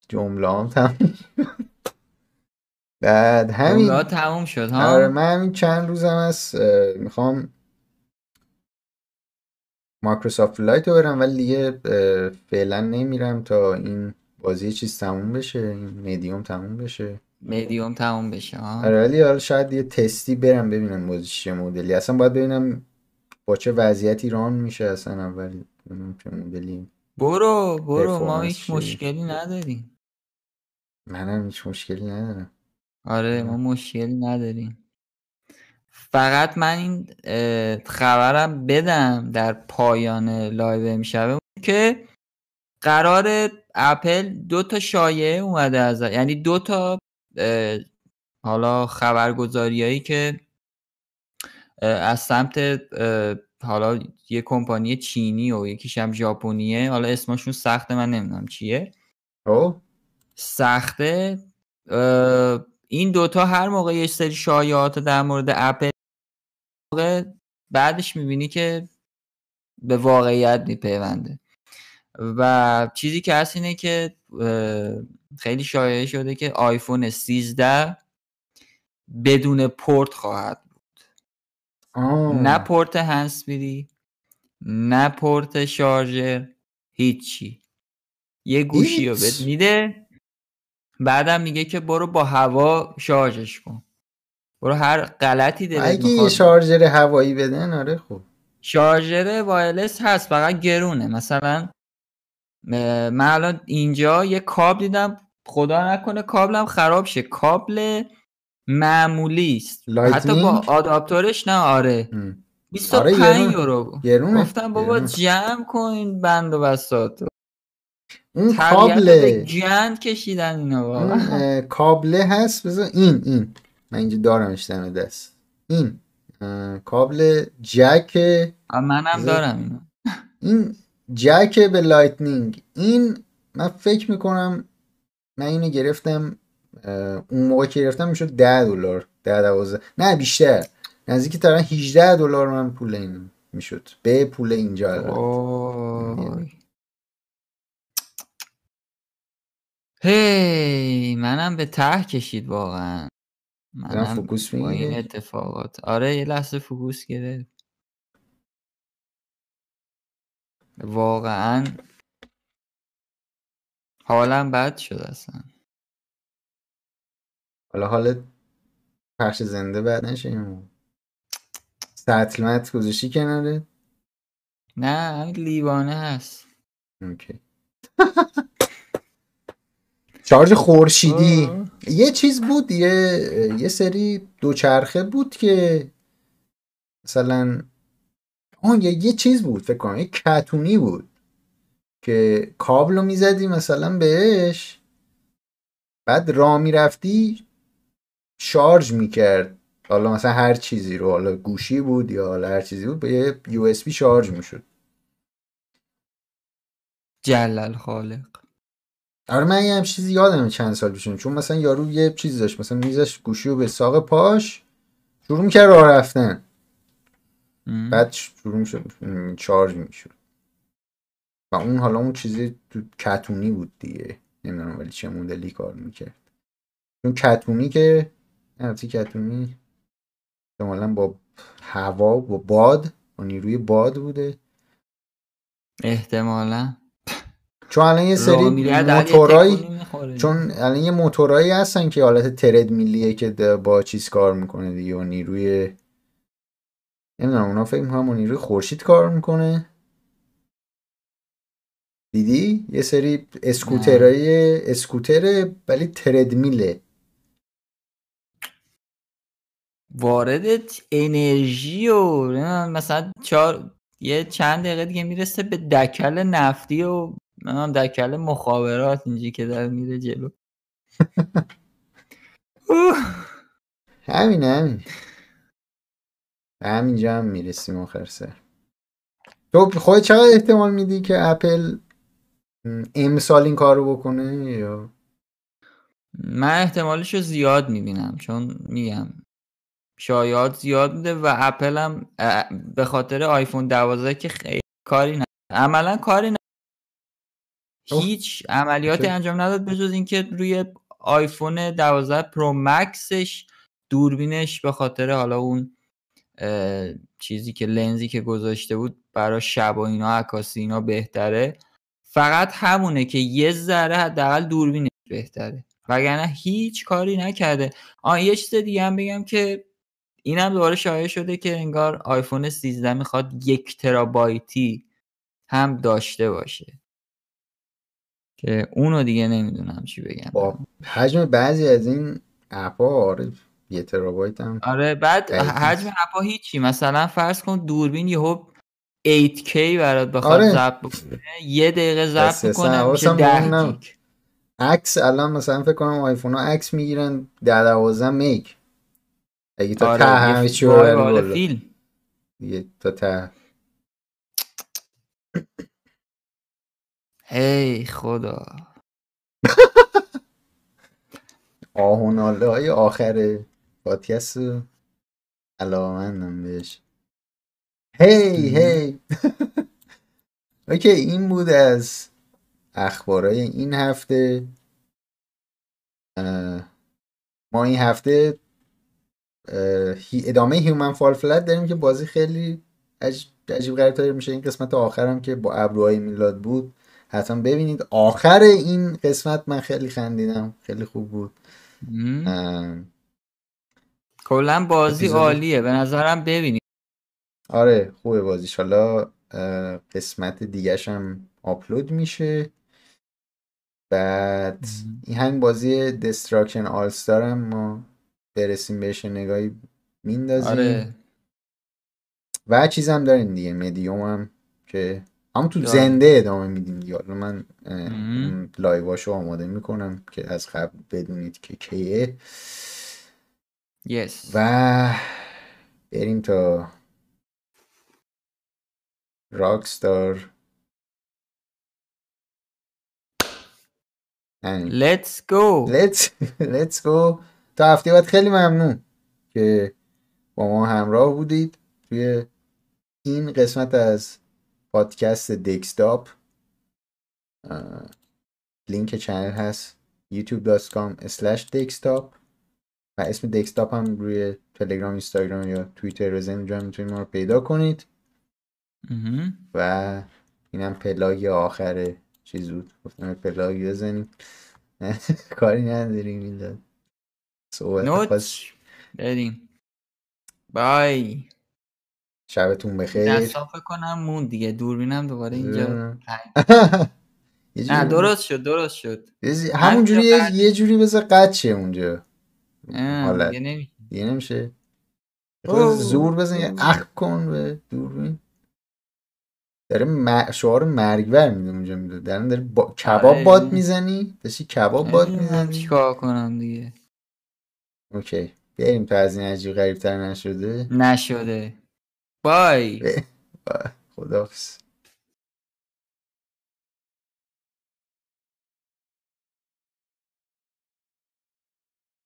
جمله هم تموم بعد همین. تموم شد ها؟ آره من همین چند روزم هست می‌خوام مایکروسافت لایت رو برم ولی دیگه فعلا نمیرم تا این بازی چیز تموم بشه این مدیوم تموم بشه. مدیوم تموم بشه آره ولی حالا شاید یه تستی برم ببینم بازی چه مدلی. اصلا باید ببینم با چه وضعیتی ران میشه اصلا اول چه مدلی برو برو ما هیچ مشکلی نداریم. منم هیچ مشکلی ندارم. آره ما مشکلی نداریم. فقط من این خبرم بدم در پایان live امشبه که قرار اپل دو تا شایعه اومده از یعنی دو تا حالا خبرگزاریایی که از سمت حالا یه کمپانی چینی و یکیش هم ژاپنیه. حالا اسمشون سخته من نمی‌دونم چیه. او سخته این دوتا هر موقع یه سری شایعات در مورد اپل بعدش می‌بینی که به واقعیت میپیونده. و چیزی که هست اینه که خیلی شایعه شده که آیفون 13 بدون پورت خواهد بود. نه پورت هنسپیری نه پورت شارژر هیچی. یه گوشی رو بهت میده. بعدم میگه که برو با هوا شارژش کن. برو هر غلطی دلت اگه یه شارژر هوایی بدن آره خوب. شارژر وایلس هست فقط گرونه. مثلا من الان اینجا یه کابل دیدم. خدا نکنه کابلم خراب شه. کابل معمولی است. حتی با آداپتورش نه آره. 25 آره یورو. گفتم بابا جمع کن بند و بساط اون کابل جند کشیدن اینا کابله هست بذار این این. من اینجا دارمش دم دست. این کابل جک. منم دارم اینو. این جک به Lightning. این من فکر می‌کنم من اینو گرفتم اون موقع که گرفتم می‌شد 10 دلار 10 12 نه بیشتر. نزدیک تقریبا 18 دلار من پول این می‌شد. به پول اینجا هی منم به ته کشید واقعا. منم focus با این اتفاقات. آره یه لحظه focus گرفت. واقعا حالم بد شد اصلا. حالا حالت پخش زنده بعد نشه سطلمت گذاشتی کناره نه همین لیوانه هست. اوکی. <laughs> شارژ خورشیدی. یه چیز بود یه یه سری دوچرخه بود که مثلا آن یه, یه چیز بود فکر کنم یه کتونی بود که کابل رو می‌زدی مثلا بهش بعد را می‌رفتی شارژ می‌کرد. حالا مثلا هر چیزی رو حالا گوشی بود یا حالا هر چیزی بود به یه یو اس بی شارژ می‌شد. جلل خالق. آره من یه هم چیزی یادم چند سال پیشون چون مثلا یارو یه چیزی داشت مثلا میزش گوشی رو به ساق پاش شروع می‌کرد راه رفتن. بعد شروع می‌شد چارج می‌شد. و اون حالا اون چیزی تو کتونی بود دیگه. نمی‌دونم ولی چه مدلی کار می‌کرد. اون کتونی که نفتی کتونی احتمالا با هوا با باد با نیروی باد بوده. احتمالا. چون الان یه سری موتورایی چون الان یه موتورایی هستن که حالت ترد میلیه که با چیز کار می‌کنه دیگه و نیروی نمی‌دونم اونا فکر می‌کنم نیروی خورشید کار می‌کنه. دیدی؟ یه سری اسکوترهای اسکوتر ولی تردمیله وارد انرژی و مثلا چار یه چند دقیقه دیگه می‌رسه به دکل نفتی و من دکل مخابرات اینجی که در میره جلو. <laughs> همین همین. همینجا هم می‌رسیم آخر سر. تو خواهی چقدر احتمال میدی که اپل امسال این کار رو بکنه یا؟ من احتمالش رو زیاد می‌بینم چون میگم شایعات زیاد میده و اپل هم به خاطر آیفون 12 که خیلی کاری نه عملا کاری نه هیچ عملیاتی انجام نداد به جز اینکه روی آیفون 12 Pro Max ش دوربینش به خاطر حالا اون چیزی که لنزی که گذاشته بود برای شب و اینا عکاسی اینا بهتره. فقط همونه که یه ذره حداقل دوربینش بهتره. وگرنه هیچ کاری نکرده. آ یه چیز دیگه هم بگم که اینم دوباره شایع شده که انگار آیفون 13 می‌خواد یک ترابایتی هم داشته باشه. که اونو دیگه نمی‌دونم چی بگم با حجم بعضی از این اپا آره یه ترابایت هم آره بعد. حجم اپا هیچی مثلا فرض کن دوربین یهو 8K برات بخواد آره. ضبط بکنه یه دقیقه ضبط اصلا می‌کنه میشه حواسم به اون 10 نبود. گیگ عکس الان مثلا فکر کنم آیفون ها عکس می‌گیرن در دوازده میگ اگه تا آره ته همه چی. فیلم دیگه تا ته ای خدا. <laughs> آهوناله های آخر پادکست علاقمندم بهش. هی. هی. <laughs> okay این بود از اخبارای این هفته. ما این هفته ادامه Human Fall Flat داریم که بازی خیلی عجیب غریب میشه. این قسمت آخرم که با ابروهای میلاد بود. حتما ببینید آخر این قسمت من خیلی خندیدم. خیلی خوب بود. کلا بازی عالیه. به نظرم ببینید. آره خوبه بازیش حالا قسمت دیگهش هم آپلود میشه. بعد. این همین بازی دستراکشن آلستار هم ما برسیم بهش نگاهی میندازیم. آره. و چیز هم داریم دیگه مدیوم هم که هم تو. زنده ادامه میدیم دیگه. من لایواشو آماده می‌کنم که از قبل بدونید که کیه. یس و بریم تا راکستار. همین let's go. Let's <laughs> let's go. تا هفته بعد خیلی ممنون که با ما همراه بودید توی این قسمت از پادکست دکستاپ لینک channel هست youtube.com slash دکستاپ و اسم دکستاپ هم روی تلگرام اینستاگرام یا توییتر بزنین اونجا می‌تونید ما رو پیدا کنید. و اینم plug آخر چیز بود. گفتم plug بزنیم. <laughs> کاری نداریم میلاد صحبت خاص. نوت بریم. بای. شبتون بخیر. دستان فکر کنم مون دیگه. دوربینم دوباره اینجا <laughs> نه جوری- درست شد درست شد. همونجوری همینجا یه, جوری بذار قد شه اونجا. اه، حالت. دیگه نمی دیگه نمیشه. زور بزن یه اخ کن به دوربین. داره م... شعار مرگبر میده اونجا میده. در داره با... کباب آره. باد می‌زنی. داشتی کباب باد می‌زنی. چیکار کنم دیگه. اوکی. بریم تا از این عجیب غریب تر نشده. نشده. بای خدافز